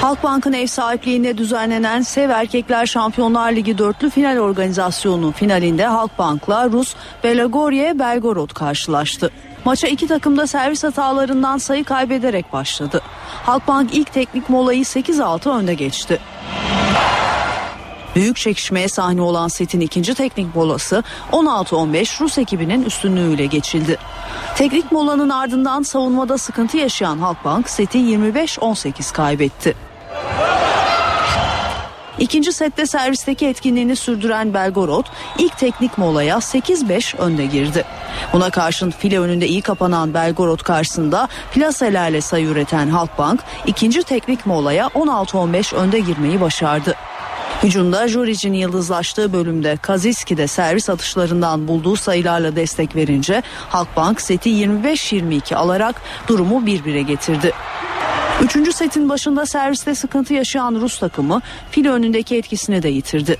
Halkbank'ın ev sahipliğinde düzenlenen Sev Erkekler Şampiyonlar Ligi dörtlü final organizasyonu finalinde Halkbank'la Rus Belagorye Belgorod karşılaştı. Maça iki takım da servis hatalarından sayı kaybederek başladı. Halkbank ilk teknik molayı 8-6 önde geçti. Büyük çekişmeye sahne olan setin ikinci teknik molası 16-15 Rus ekibinin üstünlüğüyle geçildi. Teknik molanın ardından savunmada sıkıntı yaşayan Halkbank seti 25-18 kaybetti. İkinci sette servisteki etkinliğini sürdüren Belgorod ilk teknik molaya 8-5 önde girdi. Buna karşın file önünde iyi kapanan Belgorod karşısında plaselerle sayı üreten Halkbank ikinci teknik molaya 16-15 önde girmeyi başardı. Hücumda Juric'in yıldızlaştığı bölümde Kaziski de servis atışlarından bulduğu sayılarla destek verince Halkbank seti 25-22 alarak durumu 1-1'e getirdi. Üçüncü setin başında serviste sıkıntı yaşayan Rus takımı file önündeki etkisini de yitirdi.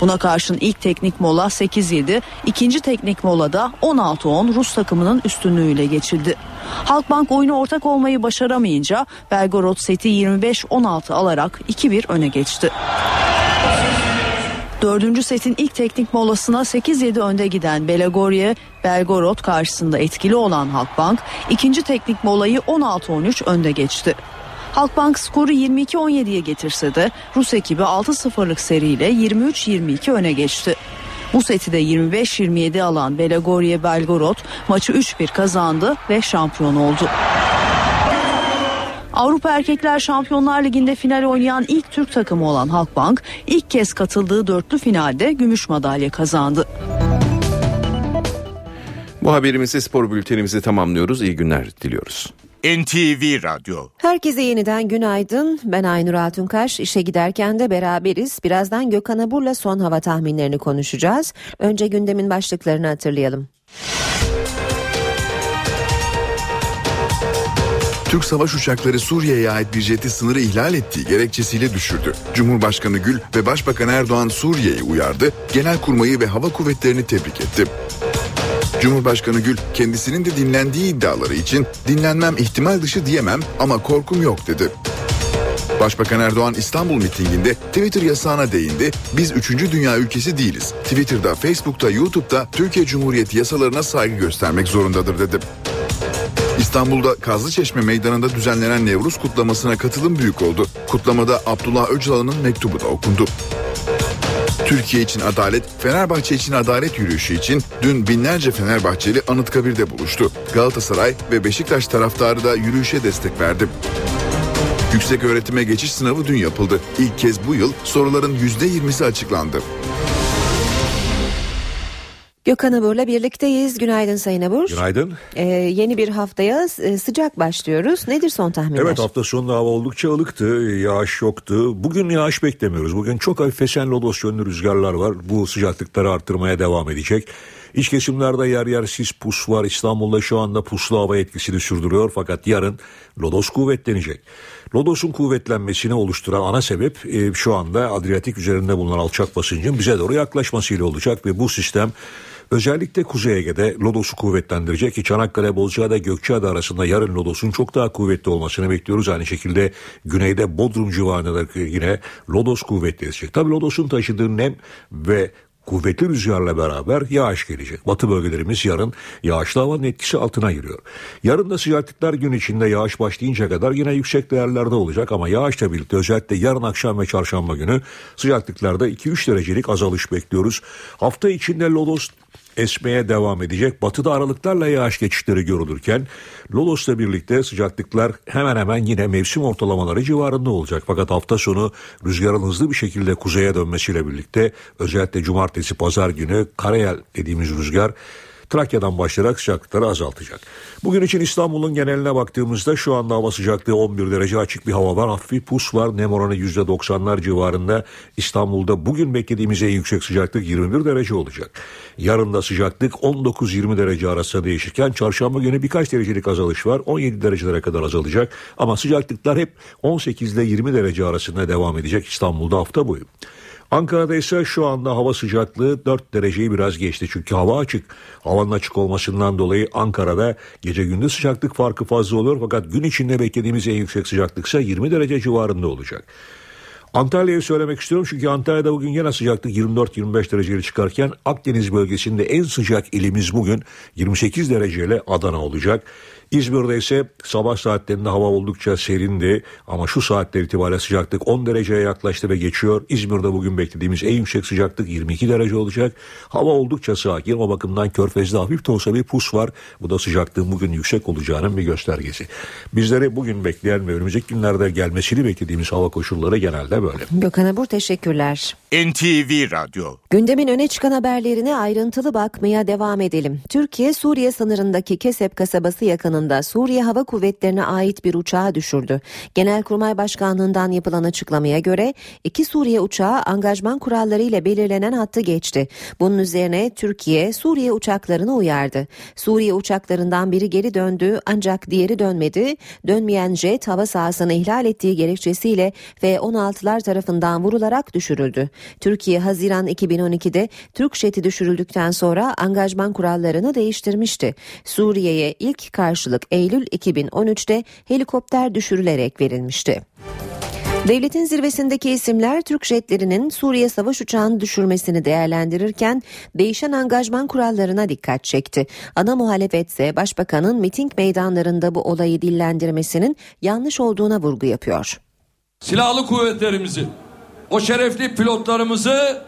Buna karşın ilk teknik mola 8-7, ikinci teknik molada 16-10 Rus takımının üstünlüğüyle geçildi. Halkbank oyunu ortak olmayı başaramayınca Belgorod seti 25-16 alarak 2-1 öne geçti. Dördüncü setin ilk teknik molasına 8-7 önde giden Belagorye, Belgorod karşısında etkili olan Halkbank ikinci teknik molayı 16-13 önde geçti. Halkbank skoru 22-17'ye getirse de Rus ekibi 6-0'lık seriyle 23-22 öne geçti. Bu seti de 25-27 alan Belagorye Belgorod maçı 3-1 kazandı ve şampiyon oldu. Avrupa Erkekler Şampiyonlar Ligi'nde final oynayan ilk Türk takımı olan Halkbank ilk kez katıldığı dörtlü finalde gümüş madalya kazandı. Bu haberimizi spor bültenimizi tamamlıyoruz. İyi günler diliyoruz. NTV Radyo Herkese yeniden günaydın. Ben Aynur Altunkaş. İşe giderken de beraberiz. Birazdan Gökhan Abur'la son hava tahminlerini konuşacağız. Önce gündemin başlıklarını hatırlayalım. Türk savaş uçakları Suriye'ye ait bir jeti sınırı ihlal ettiği gerekçesiyle düşürdü. Cumhurbaşkanı Gül ve Başbakan Erdoğan Suriye'yi uyardı, Genelkurmayı ve Hava Kuvvetleri'ni tebrik etti. Cumhurbaşkanı Gül kendisinin de dinlendiği iddiaları için dinlenmem ihtimal dışı diyemem ama korkum yok dedi. Başbakan Erdoğan İstanbul mitinginde Twitter yasağına değindi. Biz 3. dünya ülkesi değiliz. Twitter'da, Facebook'ta, YouTube'da Türkiye Cumhuriyeti yasalarına saygı göstermek zorundadır dedi. İstanbul'da Kazlıçeşme Meydanı'nda düzenlenen Nevruz kutlamasına katılım büyük oldu. Kutlamada Abdullah Öcalan'ın mektubu da okundu. Türkiye için adalet, Fenerbahçe için adalet yürüyüşü için dün binlerce Fenerbahçeli Anıtkabir'de buluştu. Galatasaray ve Beşiktaş taraftarı da yürüyüşe destek verdi. Yüksek öğretime geçiş sınavı dün yapıldı. İlk kez bu yıl soruların %20'si açıklandı. Gökhan Abur'la birlikteyiz. Günaydın Sayın Abur. Günaydın. Ee, yeni bir haftaya e, sıcak başlıyoruz. Nedir son tahminler? Evet hafta sonunda hava oldukça ılıktı. Yağış yoktu. Bugün yağış beklemiyoruz. Bugün çok hafif esen lodos yönlü rüzgarlar var. Bu sıcaklıkları arttırmaya devam edecek. İç kesimlerde yer yer sis pus var. İstanbul'da şu anda puslu hava etkisini sürdürüyor. Fakat yarın lodos kuvvetlenecek. Lodos'un kuvvetlenmesini oluşturan ana sebep e, şu anda Adriyatik üzerinde bulunan alçak basıncın bize doğru yaklaşmasıyla olacak ve bu sistem Özellikle Kuzey Ege'de Lodos'u kuvvetlendirecek Çanakkale, Bozcaada, Gökçeada arasında yarın Lodos'un çok daha kuvvetli olmasını bekliyoruz. Aynı şekilde güneyde Bodrum civarında da yine Lodos kuvvetlenecek. Tabii Lodos'un taşıdığı nem ve kuvvetli rüzgarla beraber yağış gelecek. Batı bölgelerimiz yarın yağışlı havanın etkisi altına giriyor. Yarın da sıcaklıklar gün içinde yağış başlayınca kadar yine yüksek değerlerde olacak ama yağışla birlikte özellikle yarın akşam ve çarşamba günü sıcaklıklarda 2-3 derecelik azalış bekliyoruz. Hafta içinde Lodos esmeye devam edecek. Batıda aralıklarla yağış geçişleri görülürken Lodos'la birlikte sıcaklıklar hemen hemen yine mevsim ortalamaları civarında olacak. Fakat hafta sonu rüzgarın hızlı bir şekilde kuzeye dönmesiyle birlikte özellikle cumartesi pazar günü karayel dediğimiz rüzgar Trakya'dan başlayarak sıcaklıkları azaltacak. Bugün için İstanbul'un geneline baktığımızda şu anda hava sıcaklığı 11 derece açık bir hava var. Hafif pus var. Nem oranı %90'lar civarında. İstanbul'da bugün beklediğimiz en yüksek sıcaklık 21 derece olacak. Yarın da sıcaklık 19-20 derece arasında değişirken çarşamba günü birkaç derecelik azalış var. 17 derecelere kadar azalacak. Ama sıcaklıklar hep 18 ile 20 derece arasında devam edecek İstanbul'da hafta boyu. Ankara'da ise şu anda hava sıcaklığı 4 dereceyi biraz geçti çünkü hava açık. Havanın açık olmasından dolayı Ankara'da gece gündüz sıcaklık farkı fazla olur fakat gün içinde beklediğimiz en yüksek sıcaklık ise 20 derece civarında olacak. Antalya'yı söylemek istiyorum çünkü Antalya'da bugün yine sıcaklık 24-25 dereceyle çıkarken Akdeniz bölgesinde en sıcak ilimiz bugün 28 dereceyle Adana olacak. İzmir'de ise sabah saatlerinde hava oldukça serindi ama şu saatler itibariyle sıcaklık 10 dereceye yaklaştı ve geçiyor. İzmir'de bugün beklediğimiz en yüksek sıcaklık 22 derece olacak. Hava oldukça sakin o bakımdan körfezde hafif de olsa bir pus var. Bu da sıcaklığın bugün yüksek olacağının bir göstergesi. Bizleri bugün bekleyen ve önümüzdeki günlerde gelmesini beklediğimiz hava koşulları genelde böyle. Gökhan Abur teşekkürler. NTV Radyo Gündemin öne çıkan haberlerine ayrıntılı bakmaya devam edelim. Türkiye Suriye sınırındaki Kesep kasabası yakınında Suriye Hava Kuvvetleri'ne ait bir uçağı düşürdü. Genelkurmay Başkanlığından yapılan açıklamaya göre iki Suriye uçağı angajman kuralları ile belirlenen hattı geçti. Bunun üzerine Türkiye Suriye uçaklarını uyardı. Suriye uçaklarından biri geri döndü ancak diğeri dönmedi. Dönmeyen jet hava sahasını ihlal ettiği gerekçesiyle F-16'lar tarafından vurularak düşürüldü. Türkiye Haziran 2012'de Türk jeti düşürüldükten sonra angajman kurallarını değiştirmişti. Suriye'ye ilk karşılık Eylül 2013'te helikopter düşürülerek verilmişti. Devletin zirvesindeki isimler Türk jetlerinin Suriye savaş uçağını düşürmesini değerlendirirken değişen angajman kurallarına dikkat çekti. Ana muhalefet ise başbakanın miting meydanlarında bu olayı dillendirmesinin yanlış olduğuna vurgu yapıyor. Silahlı kuvvetlerimizi, o şerefli pilotlarımızı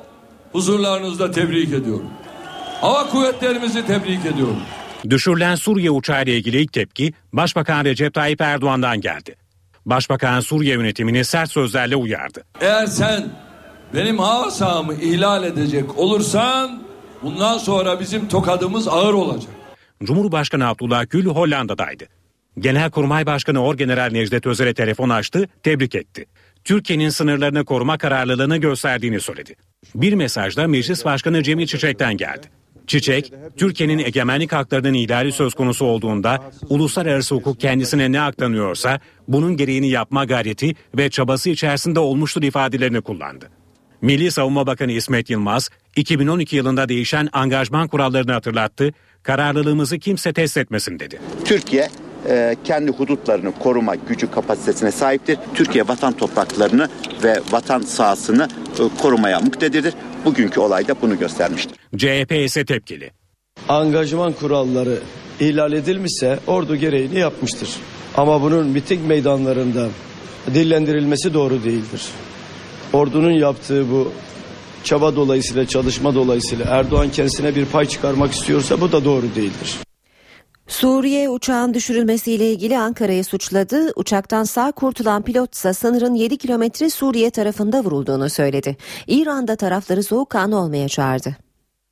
huzurlarınızda tebrik ediyorum. Hava kuvvetlerimizi tebrik ediyorum. Düşürülen Suriye uçağı ile ilgili ilk tepki Başbakan Recep Tayyip Erdoğan'dan geldi. Başbakan Suriye yönetimini sert sözlerle uyardı. Eğer sen benim hava sahamı ihlal edecek olursan bundan sonra bizim tokadımız ağır olacak. Cumhurbaşkanı Abdullah Gül Hollanda'daydı. Genelkurmay Başkanı Orgeneral Necdet Özer'e telefon açtı, tebrik etti. Türkiye'nin sınırlarını koruma kararlılığını gösterdiğini söyledi. Bir mesajda Meclis Başkanı Cemil Çiçek'ten geldi. Çiçek, Türkiye'nin egemenlik haklarının ihlali söz konusu olduğunda uluslararası hukuk kendisine ne aktanıyorsa bunun gereğini yapma gayreti ve çabası içerisinde olmuştur ifadelerini kullandı. Milli Savunma Bakanı İsmet Yılmaz, 2012 yılında değişen angajman kurallarını hatırlattı, kararlılığımızı kimse test etmesin dedi. Türkiye e, kendi hudutlarını koruma gücü kapasitesine sahiptir. Türkiye vatan topraklarını ve vatan sahasını e, korumaya muktedirdir. Bugünkü olay da bunu göstermiştir. CHP ise tepkili. Angajman kuralları ihlal edilmişse ordu gereğini yapmıştır. Ama bunun miting meydanlarında dillendirilmesi doğru değildir. Ordunun yaptığı bu çaba dolayısıyla, çalışma dolayısıyla Erdoğan kendisine bir pay çıkarmak istiyorsa bu da doğru değildir. Suriye uçağın düşürülmesiyle ilgili Ankara'yı suçladı. Uçaktan sağ kurtulan pilot ise sınırın 7 kilometre Suriye tarafında vurulduğunu söyledi. İran'da tarafları soğukkanlı olmaya çağırdı.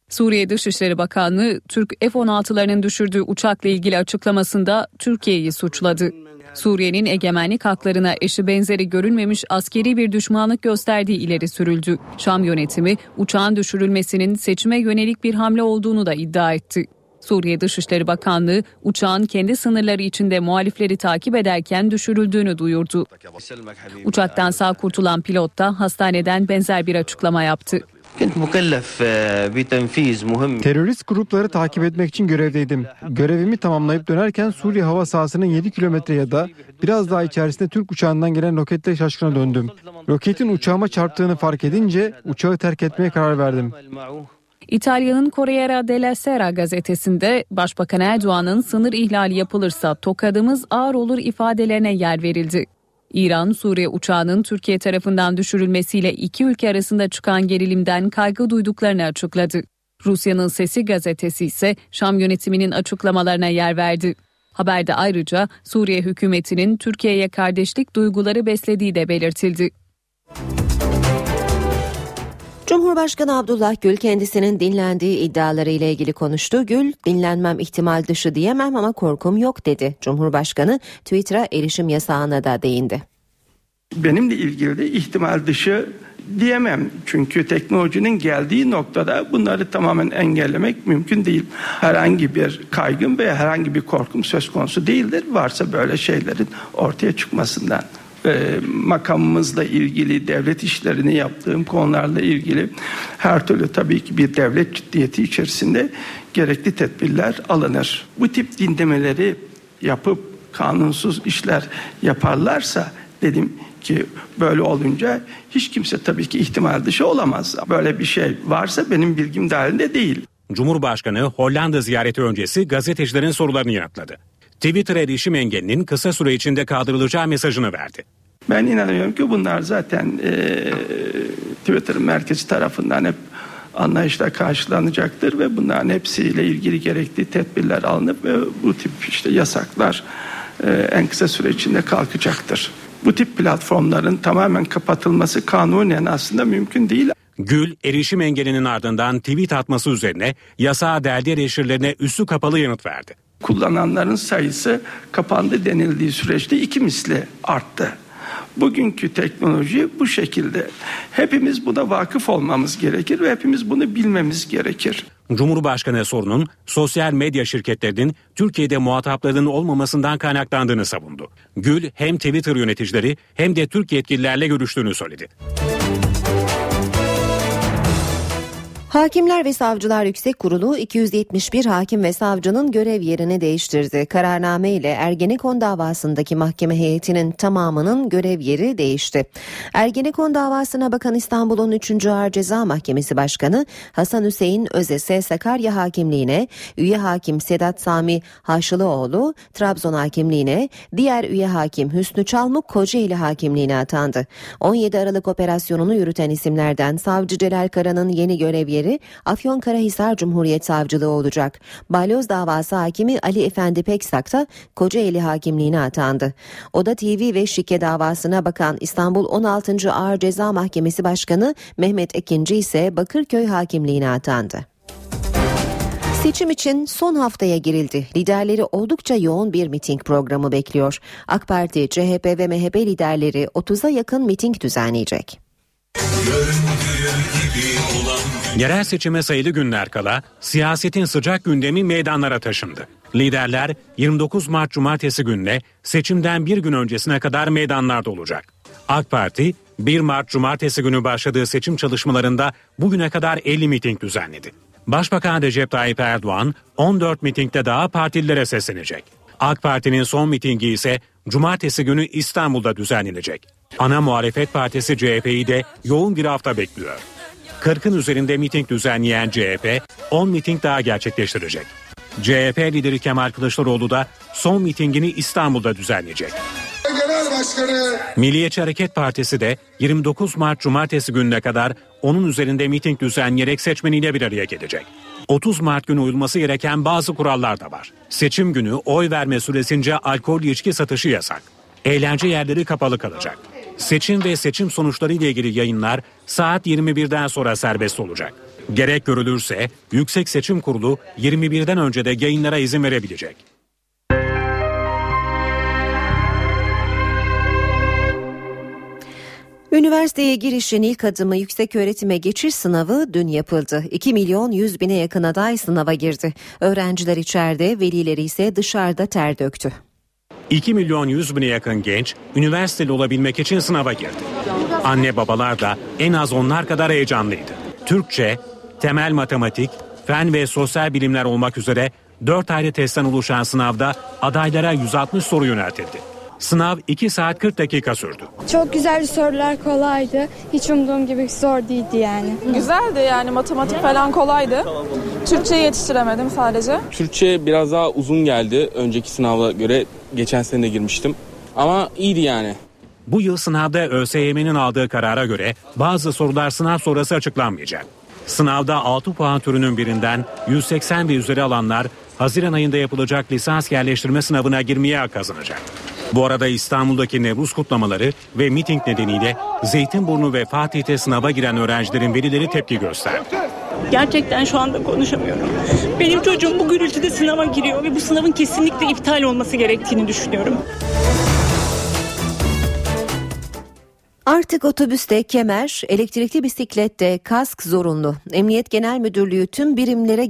Suriye Dışişleri Bakanlığı Türk F-16'larının düşürdüğü uçakla ilgili açıklamasında Türkiye'yi suçladı. Suriye'nin egemenlik haklarına eşi benzeri görülmemiş askeri bir düşmanlık gösterdiği ileri sürüldü. Şam yönetimi uçağın düşürülmesinin seçime yönelik bir hamle olduğunu da iddia etti. Suriye Dışişleri Bakanlığı uçağın kendi sınırları içinde muhalifleri takip ederken düşürüldüğünü duyurdu. Uçaktan sağ kurtulan pilot da hastaneden benzer bir açıklama yaptı. Terörist grupları takip etmek için görevdeydim. Görevimi tamamlayıp dönerken Suriye hava sahasının 7 kilometre ya da biraz daha içerisinde Türk uçağından gelen roketle şaşkına döndüm. Roketin uçağıma çarptığını fark edince uçağı terk etmeye karar verdim. İtalya'nın Corriere della Sera gazetesinde Başbakan Erdoğan'ın sınır ihlali yapılırsa tokadımız ağır olur ifadelerine yer verildi. İran, Suriye uçağının Türkiye tarafından düşürülmesiyle iki ülke arasında çıkan gerilimden kaygı duyduklarını açıkladı. Rusya'nın Sesi gazetesi ise Şam yönetiminin açıklamalarına yer verdi. Haberde ayrıca Suriye hükümetinin Türkiye'ye kardeşlik duyguları beslediği de belirtildi. Cumhurbaşkanı Abdullah Gül kendisinin dinlendiği iddiaları ile ilgili konuştu. Gül, dinlenmem ihtimal dışı diyemem ama korkum yok dedi. Cumhurbaşkanı Twitter'a erişim yasağına da değindi. Benimle ilgili de ihtimal dışı diyemem. Çünkü teknolojinin geldiği noktada bunları tamamen engellemek mümkün değil. Herhangi bir kaygım veya herhangi bir korkum söz konusu değildir. Varsa böyle şeylerin ortaya çıkmasından makamımızla ilgili devlet işlerini yaptığım konularla ilgili her türlü tabii ki bir devlet ciddiyeti içerisinde gerekli tedbirler alınır. Bu tip dinlemeleri yapıp kanunsuz işler yaparlarsa dedim ki böyle olunca hiç kimse tabii ki ihtimal dışı olamaz. Böyle bir şey varsa benim bilgim dahilinde değil. Cumhurbaşkanı Hollanda ziyareti öncesi gazetecilerin sorularını yanıtladı. Twitter erişim engelinin kısa süre içinde kaldırılacağı mesajını verdi. Ben inanıyorum ki bunlar zaten e, Twitter merkezi tarafından hep anlayışla karşılanacaktır ve bunların hepsiyle ilgili gerekli tedbirler alınıp ve bu tip işte yasaklar e, en kısa süre içinde kalkacaktır. Bu tip platformların tamamen kapatılması kanunen aslında mümkün değil. Gül, erişim engelinin ardından tweet atması üzerine yasağa deldi eleştirilerine üstü kapalı yanıt verdi. Kullananların sayısı kapandı denildiği süreçte iki misli arttı. Bugünkü teknoloji bu şekilde. Hepimiz buna vakıf olmamız gerekir ve hepimiz bunu bilmemiz gerekir. Cumhurbaşkanı sorunun sosyal medya şirketlerinin Türkiye'de muhataplarının olmamasından kaynaklandığını savundu. Gül hem Twitter yöneticileri hem de Türk yetkililerle görüştüğünü söyledi. Hakimler ve Savcılar Yüksek Kurulu 271 hakim ve savcının görev yerini değiştirdi. Kararname ile Ergenekon davasındaki mahkeme heyetinin tamamının görev yeri değişti. Ergenekon davasına bakan İstanbul'un 3. Ağır Ceza Mahkemesi Başkanı Hasan Hüseyin Özese Sakarya Hakimliğine, üye hakim Sedat Sami Haşlıoğlu Trabzon Hakimliğine, diğer üye hakim Hüsnü Çalmuk Kocaeli Hakimliğine atandı. 17 Aralık operasyonunu yürüten isimlerden Savcı Celal Kara'nın yeni görev yeri Afyonkarahisar Cumhuriyet Savcılığı olacak. Balyoz davası hakimi Ali Efendi Peksak da Kocaeli Hakimliğine atandı. Oda TV ve şike davasına bakan İstanbul 16. Ağır Ceza Mahkemesi Başkanı Mehmet Ekinci ise Bakırköy Hakimliğine atandı. Seçim için son haftaya girildi. Liderleri oldukça yoğun bir miting programı bekliyor. AK Parti, CHP ve MHP liderleri 30'a yakın miting düzenleyecek. Yerel seçime sayılı günler kala siyasetin sıcak gündemi meydanlara taşındı. Liderler 29 Mart Cumartesi gününe seçimden bir gün öncesine kadar meydanlarda olacak. AK Parti 1 Mart Cumartesi günü başladığı seçim çalışmalarında bugüne kadar 50 miting düzenledi. Başbakan Recep Tayyip Erdoğan 14 mitingde daha partililere seslenecek. AK Parti'nin son mitingi ise Cumartesi günü İstanbul'da düzenlenecek. Ana muhalefet partisi CHP'yi de yoğun bir hafta bekliyor. 40'ın üzerinde miting düzenleyen CHP 10 miting daha gerçekleştirecek. CHP lideri Kemal Kılıçdaroğlu da son mitingini İstanbul'da düzenleyecek. Genel Başkanı Milliyetçi Hareket Partisi de 29 Mart Cumartesi gününe kadar onun üzerinde miting düzenleyerek seçmeniyle bir araya gelecek. 30 Mart günü uyulması gereken bazı kurallar da var. Seçim günü oy verme süresince alkol içki satışı yasak. Eğlence yerleri kapalı kalacak. Seçim ve seçim sonuçları ile ilgili yayınlar saat 21'den sonra serbest olacak. Gerek görülürse Yüksek Seçim Kurulu 21'den önce de yayınlara izin verebilecek. Üniversiteye girişin ilk adımı yüksek öğretime geçiş sınavı dün yapıldı. 2 milyon 100 bine yakın aday sınava girdi. Öğrenciler içeride, velileri ise dışarıda ter döktü. 2 milyon 100 bine yakın genç üniversiteli olabilmek için sınava girdi. Anne babalar da en az onlar kadar heyecanlıydı. Türkçe, temel matematik, fen ve sosyal bilimler olmak üzere 4 ayrı testten oluşan sınavda adaylara 160 soru yöneltildi. Sınav 2 saat 40 dakika sürdü. Çok güzel sorular kolaydı. Hiç umduğum gibi zor değildi yani. Güzeldi yani matematik falan kolaydı. Türkçe yetiştiremedim sadece. Türkçe biraz daha uzun geldi önceki sınava göre. Geçen sene de girmiştim. Ama iyiydi yani. Bu yıl sınavda ÖSYM'nin aldığı karara göre bazı sorular sınav sonrası açıklanmayacak. Sınavda 6 puan türünün birinden 180 ve üzeri alanlar Haziran ayında yapılacak lisans yerleştirme sınavına girmeye kazanacak. Bu arada İstanbul'daki Nevruz kutlamaları ve miting nedeniyle Zeytinburnu ve Fatih'te sınava giren öğrencilerin velileri tepki gösterdi. Gerçekten şu anda konuşamıyorum. Benim çocuğum bu gürültüde sınava giriyor ve bu sınavın kesinlikle iptal olması gerektiğini düşünüyorum. Artık otobüste kemer, elektrikli bisiklette kask zorunlu. Emniyet Genel Müdürlüğü tüm birimlere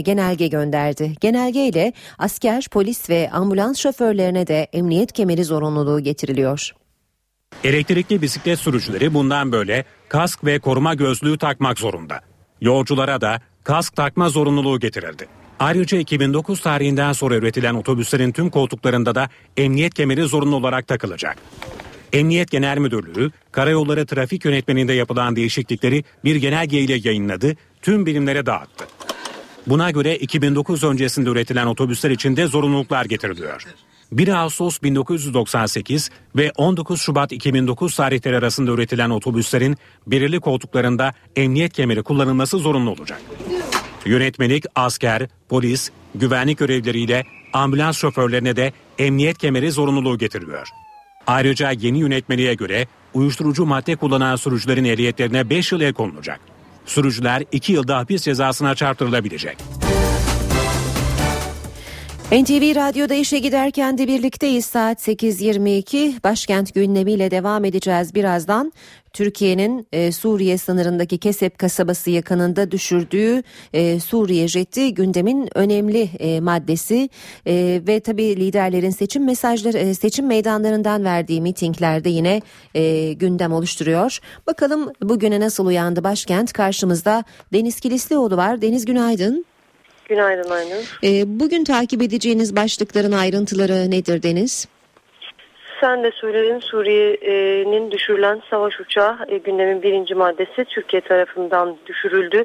genelge gönderdi. Genelge ile asker, polis ve ambulans şoförlerine de emniyet kemeri zorunluluğu getiriliyor. Elektrikli bisiklet sürücüleri bundan böyle kask ve koruma gözlüğü takmak zorunda. Yolculara da kask takma zorunluluğu getirildi. Ayrıca 2009 tarihinden sonra üretilen otobüslerin tüm koltuklarında da emniyet kemeri zorunlu olarak takılacak. Emniyet Genel Müdürlüğü Karayolları Trafik Yönetmeliğinde yapılan değişiklikleri bir genelgeyle yayınladı, tüm birimlere dağıttı. Buna göre 2009 öncesinde üretilen otobüsler için de zorunluluklar getiriliyor. 1 Ağustos 1998 ve 19 Şubat 2009 tarihleri arasında üretilen otobüslerin belirli koltuklarında emniyet kemeri kullanılması zorunlu olacak. Yönetmelik asker, polis, güvenlik görevleriyle ambulans şoförlerine de emniyet kemeri zorunluluğu getiriliyor. Ayrıca yeni yönetmeliğe göre uyuşturucu madde kullanan sürücülerin ehliyetlerine 5 yıl el konulacak. Sürücüler 2 yılda hapis cezasına çarptırılabilecek. NTV Radyo'da işe giderken de birlikteyiz saat 8.22 başkent gündemiyle devam edeceğiz birazdan. Türkiye'nin e, Suriye sınırındaki Kesep kasabası yakınında düşürdüğü e, Suriye jeti gündemin önemli e, maddesi e, ve tabi liderlerin seçim mesajları e, seçim meydanlarından verdiği mitinglerde yine e, gündem oluşturuyor. Bakalım bugüne nasıl uyandı başkent karşımızda Deniz Kilislioğlu var. Deniz günaydın. Günaydın Aynur. E, bugün takip edeceğiniz başlıkların ayrıntıları nedir Deniz? Sen de söyledin Suriye'nin düşürülen savaş uçağı e, gündemin birinci maddesi Türkiye tarafından düşürüldü.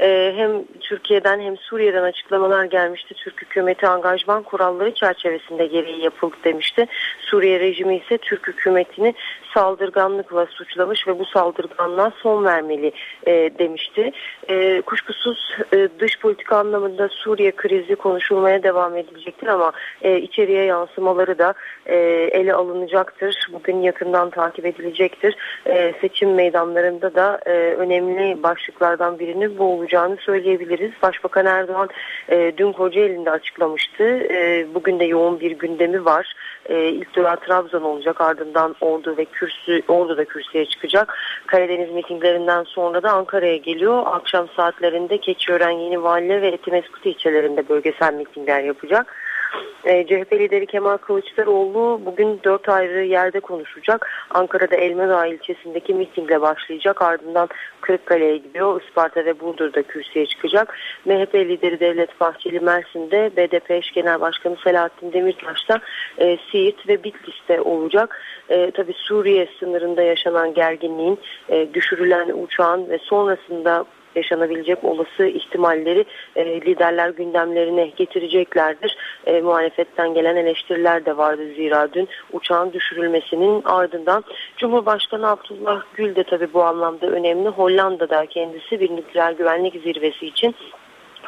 E, hem Türkiye'den hem Suriye'den açıklamalar gelmişti. Türk hükümeti angajman kuralları çerçevesinde gereği yapıldı demişti. Suriye rejimi ise Türk hükümetini saldırganlıkla suçlamış ve bu saldırganlığa son vermeli e, demişti. E, kuşkusuz e, dış politika anlamında Suriye krizi konuşulmaya devam edilecektir ama e, içeriye yansımaları da e, ele alınacaktır. Bugün yakından takip edilecektir. E, seçim meydanlarında da e, önemli başlıklardan birinin bu olacağını söyleyebiliriz. Başbakan Erdoğan e, dün Kocaeli'nde açıklamıştı. E, bugün de yoğun bir gündemi var. E, ilk durağı Trabzon olacak ardından Ordu ve kürsü, Ordu da kürsüye çıkacak. Karadeniz mitinglerinden sonra da Ankara'ya geliyor. Akşam saatlerinde Keçiören, Yeni Valide ve Etimeskut ilçelerinde bölgesel mitingler yapacak. E, CHP lideri Kemal Kılıçdaroğlu bugün dört ayrı yerde konuşacak. Ankara'da Elmadağ ilçesindeki mitingle başlayacak. Ardından Kırıkkale'ye gidiyor. Isparta ve Burdur'da kürsüye çıkacak. MHP lideri Devlet Bahçeli Mersin'de, BDP eş genel başkanı Selahattin Demirtaş da e, Siirt ve Bitlis'te olacak. E, tabii Suriye sınırında yaşanan gerginliğin e, düşürülen uçağın ve sonrasında yaşanabilecek olası ihtimalleri e, liderler gündemlerine getireceklerdir. E, muhalefetten gelen eleştiriler de vardı zira dün uçağın düşürülmesinin ardından Cumhurbaşkanı Abdullah Gül de tabii bu anlamda önemli. Hollanda'da kendisi bir nükleer güvenlik zirvesi için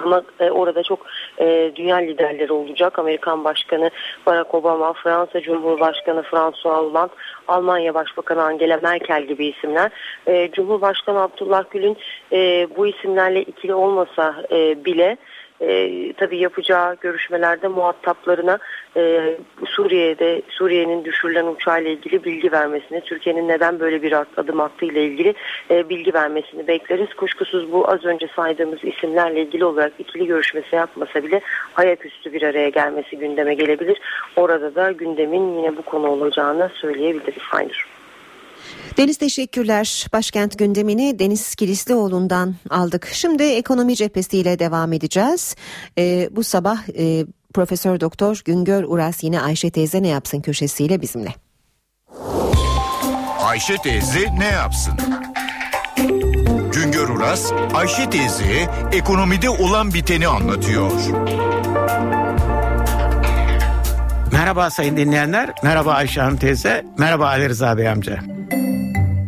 ama e, orada çok e, dünya liderleri olacak. Amerikan Başkanı Barack Obama, Fransa Cumhurbaşkanı François Hollande, Almanya Başbakanı Angela Merkel gibi isimler. E, Cumhurbaşkanı Abdullah Gül'ün e, bu isimlerle ikili olmasa e, bile e, tabii yapacağı görüşmelerde muhataplarına e, Suriye'de Suriye'nin düşürülen uçağıyla ilgili bilgi vermesini, Türkiye'nin neden böyle bir adım attığı ile ilgili e, bilgi vermesini bekleriz. Kuşkusuz bu az önce saydığımız isimlerle ilgili olarak ikili görüşmesi yapmasa bile ayaküstü bir araya gelmesi gündeme gelebilir. Orada da gündemin yine bu konu olacağını söyleyebiliriz. Aynur. Deniz teşekkürler. Başkent gündemini Deniz Kilislioğlu'ndan aldık. Şimdi ekonomi cephesiyle devam edeceğiz. Ee, bu sabah e, Profesör Doktor Güngör Uras yine Ayşe teyze ne yapsın köşesiyle bizimle. Ayşe teyze ne yapsın? Güngör Uras, Ayşe teyze ekonomide olan biteni anlatıyor. Merhaba sayın dinleyenler, merhaba Ayşe Hanım teyze, merhaba Ali Rıza Bey amca.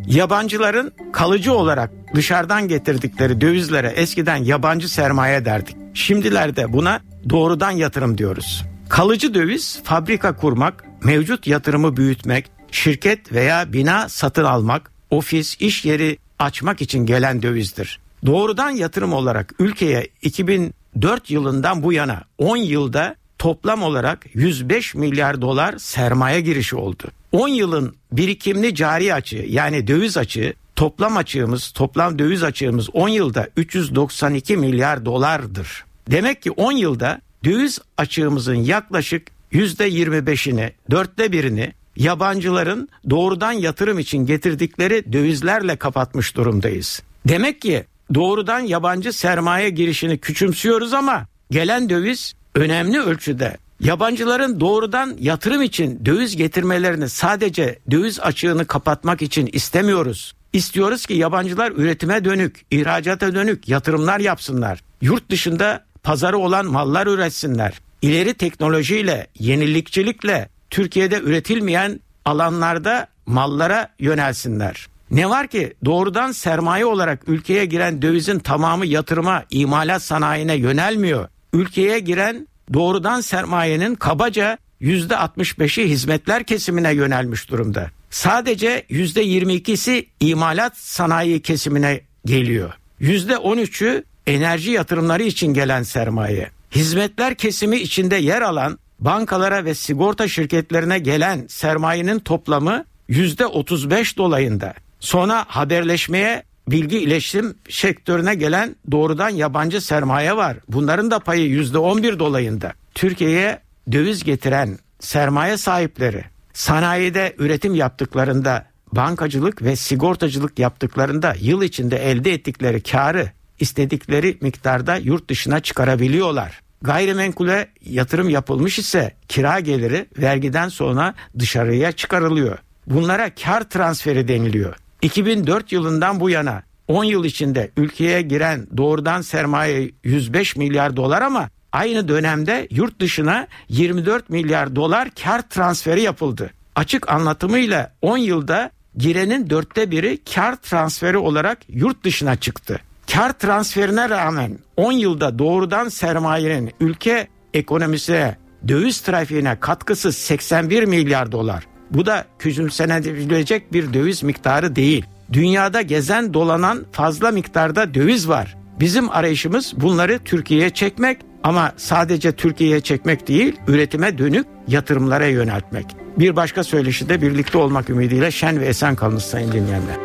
Yabancıların kalıcı olarak dışarıdan getirdikleri dövizlere eskiden yabancı sermaye derdik. Şimdilerde buna doğrudan yatırım diyoruz. Kalıcı döviz fabrika kurmak, mevcut yatırımı büyütmek, şirket veya bina satın almak, ofis, iş yeri açmak için gelen dövizdir. Doğrudan yatırım olarak ülkeye 2004 yılından bu yana 10 yılda toplam olarak 105 milyar dolar sermaye girişi oldu. 10 yılın birikimli cari açığı yani döviz açığı toplam açığımız toplam döviz açığımız 10 yılda 392 milyar dolardır. Demek ki 10 yılda döviz açığımızın yaklaşık %25'ini, dörtte birini yabancıların doğrudan yatırım için getirdikleri dövizlerle kapatmış durumdayız. Demek ki doğrudan yabancı sermaye girişini küçümsüyoruz ama gelen döviz önemli ölçüde yabancıların doğrudan yatırım için döviz getirmelerini sadece döviz açığını kapatmak için istemiyoruz. İstiyoruz ki yabancılar üretime dönük, ihracata dönük yatırımlar yapsınlar. Yurt dışında pazarı olan mallar üretsinler. İleri teknolojiyle, yenilikçilikle Türkiye'de üretilmeyen alanlarda mallara yönelsinler. Ne var ki doğrudan sermaye olarak ülkeye giren dövizin tamamı yatırıma, imalat sanayine yönelmiyor. Ülkeye giren doğrudan sermayenin kabaca %65'i hizmetler kesimine yönelmiş durumda. Sadece %22'si imalat sanayi kesimine geliyor. %13'ü enerji yatırımları için gelen sermaye. Hizmetler kesimi içinde yer alan bankalara ve sigorta şirketlerine gelen sermayenin toplamı %35 dolayında. Sonra haberleşmeye bilgi iletişim sektörüne gelen doğrudan yabancı sermaye var. Bunların da payı %11 dolayında. Türkiye'ye döviz getiren sermaye sahipleri sanayide üretim yaptıklarında bankacılık ve sigortacılık yaptıklarında yıl içinde elde ettikleri karı istedikleri miktarda yurt dışına çıkarabiliyorlar. Gayrimenkule yatırım yapılmış ise kira geliri vergiden sonra dışarıya çıkarılıyor. Bunlara kar transferi deniliyor. 2004 yılından bu yana 10 yıl içinde ülkeye giren doğrudan sermaye 105 milyar dolar ama aynı dönemde yurt dışına 24 milyar dolar kar transferi yapıldı. Açık anlatımıyla 10 yılda girenin dörtte biri kar transferi olarak yurt dışına çıktı. Kar transferine rağmen 10 yılda doğrudan sermayenin ülke ekonomisine döviz trafiğine katkısı 81 milyar dolar. Bu da küçümsenebilecek bir döviz miktarı değil. Dünyada gezen dolanan fazla miktarda döviz var. Bizim arayışımız bunları Türkiye'ye çekmek ama sadece Türkiye'ye çekmek değil, üretime dönük yatırımlara yöneltmek. Bir başka söyleşi de birlikte olmak ümidiyle şen ve esen kalınız sayın dinleyenler.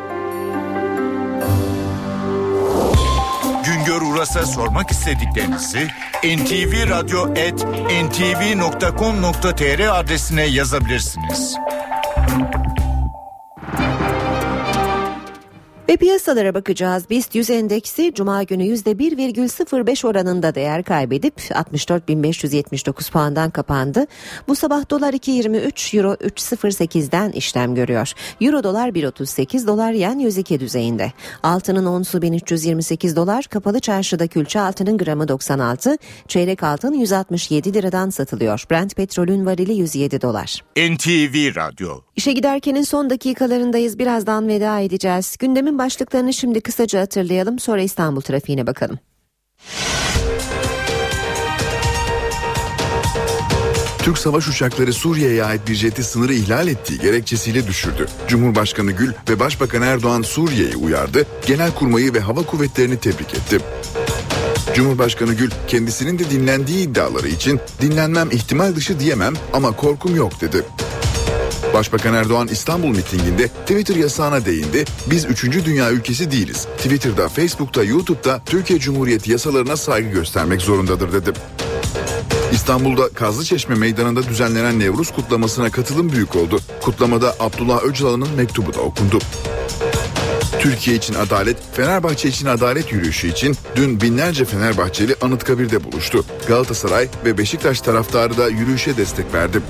Güngör Uras'a sormak istediklerinizi ntvradio.ntv.com.tr adresine yazabilirsiniz. Ve piyasalara bakacağız. BIST 100 endeksi Cuma günü %1,05 oranında değer kaybedip 64.579 puandan kapandı. Bu sabah dolar 2.23, euro 3.08'den işlem görüyor. Euro dolar 1.38, dolar yen 102 düzeyinde. Altının onsu 1328 dolar, kapalı çarşıda külçe altının gramı 96, çeyrek altın 167 liradan satılıyor. Brent petrolün varili 107 dolar. NTV Radyo İşe giderkenin son dakikalarındayız. Birazdan veda edeceğiz. Gündemin başlıklarını şimdi kısaca hatırlayalım. Sonra İstanbul trafiğine bakalım. Türk savaş uçakları Suriye'ye ait bir jeti sınırı ihlal ettiği gerekçesiyle düşürdü. Cumhurbaşkanı Gül ve Başbakan Erdoğan Suriye'yi uyardı, Genelkurmayı ve Hava Kuvvetleri'ni tebrik etti. Cumhurbaşkanı Gül kendisinin de dinlendiği iddiaları için dinlenmem ihtimal dışı diyemem ama korkum yok dedi. Başbakan Erdoğan İstanbul mitinginde Twitter yasağına değindi. Biz 3. dünya ülkesi değiliz. Twitter'da, Facebook'ta, YouTube'da Türkiye Cumhuriyeti yasalarına saygı göstermek zorundadır dedi. İstanbul'da Kazlıçeşme Meydanı'nda düzenlenen Nevruz kutlamasına katılım büyük oldu. Kutlamada Abdullah Öcalan'ın mektubu da okundu. Türkiye için adalet, Fenerbahçe için adalet yürüyüşü için dün binlerce Fenerbahçeli Anıtkabir'de buluştu. Galatasaray ve Beşiktaş taraftarı da yürüyüşe destek verdi.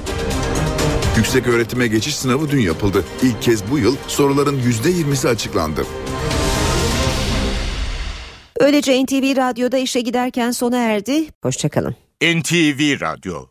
Yüksek öğretime geçiş sınavı dün yapıldı. İlk kez bu yıl soruların %20'si açıklandı. Öylece NTV Radyo'da işe giderken sona erdi. Hoşçakalın. NTV Radyo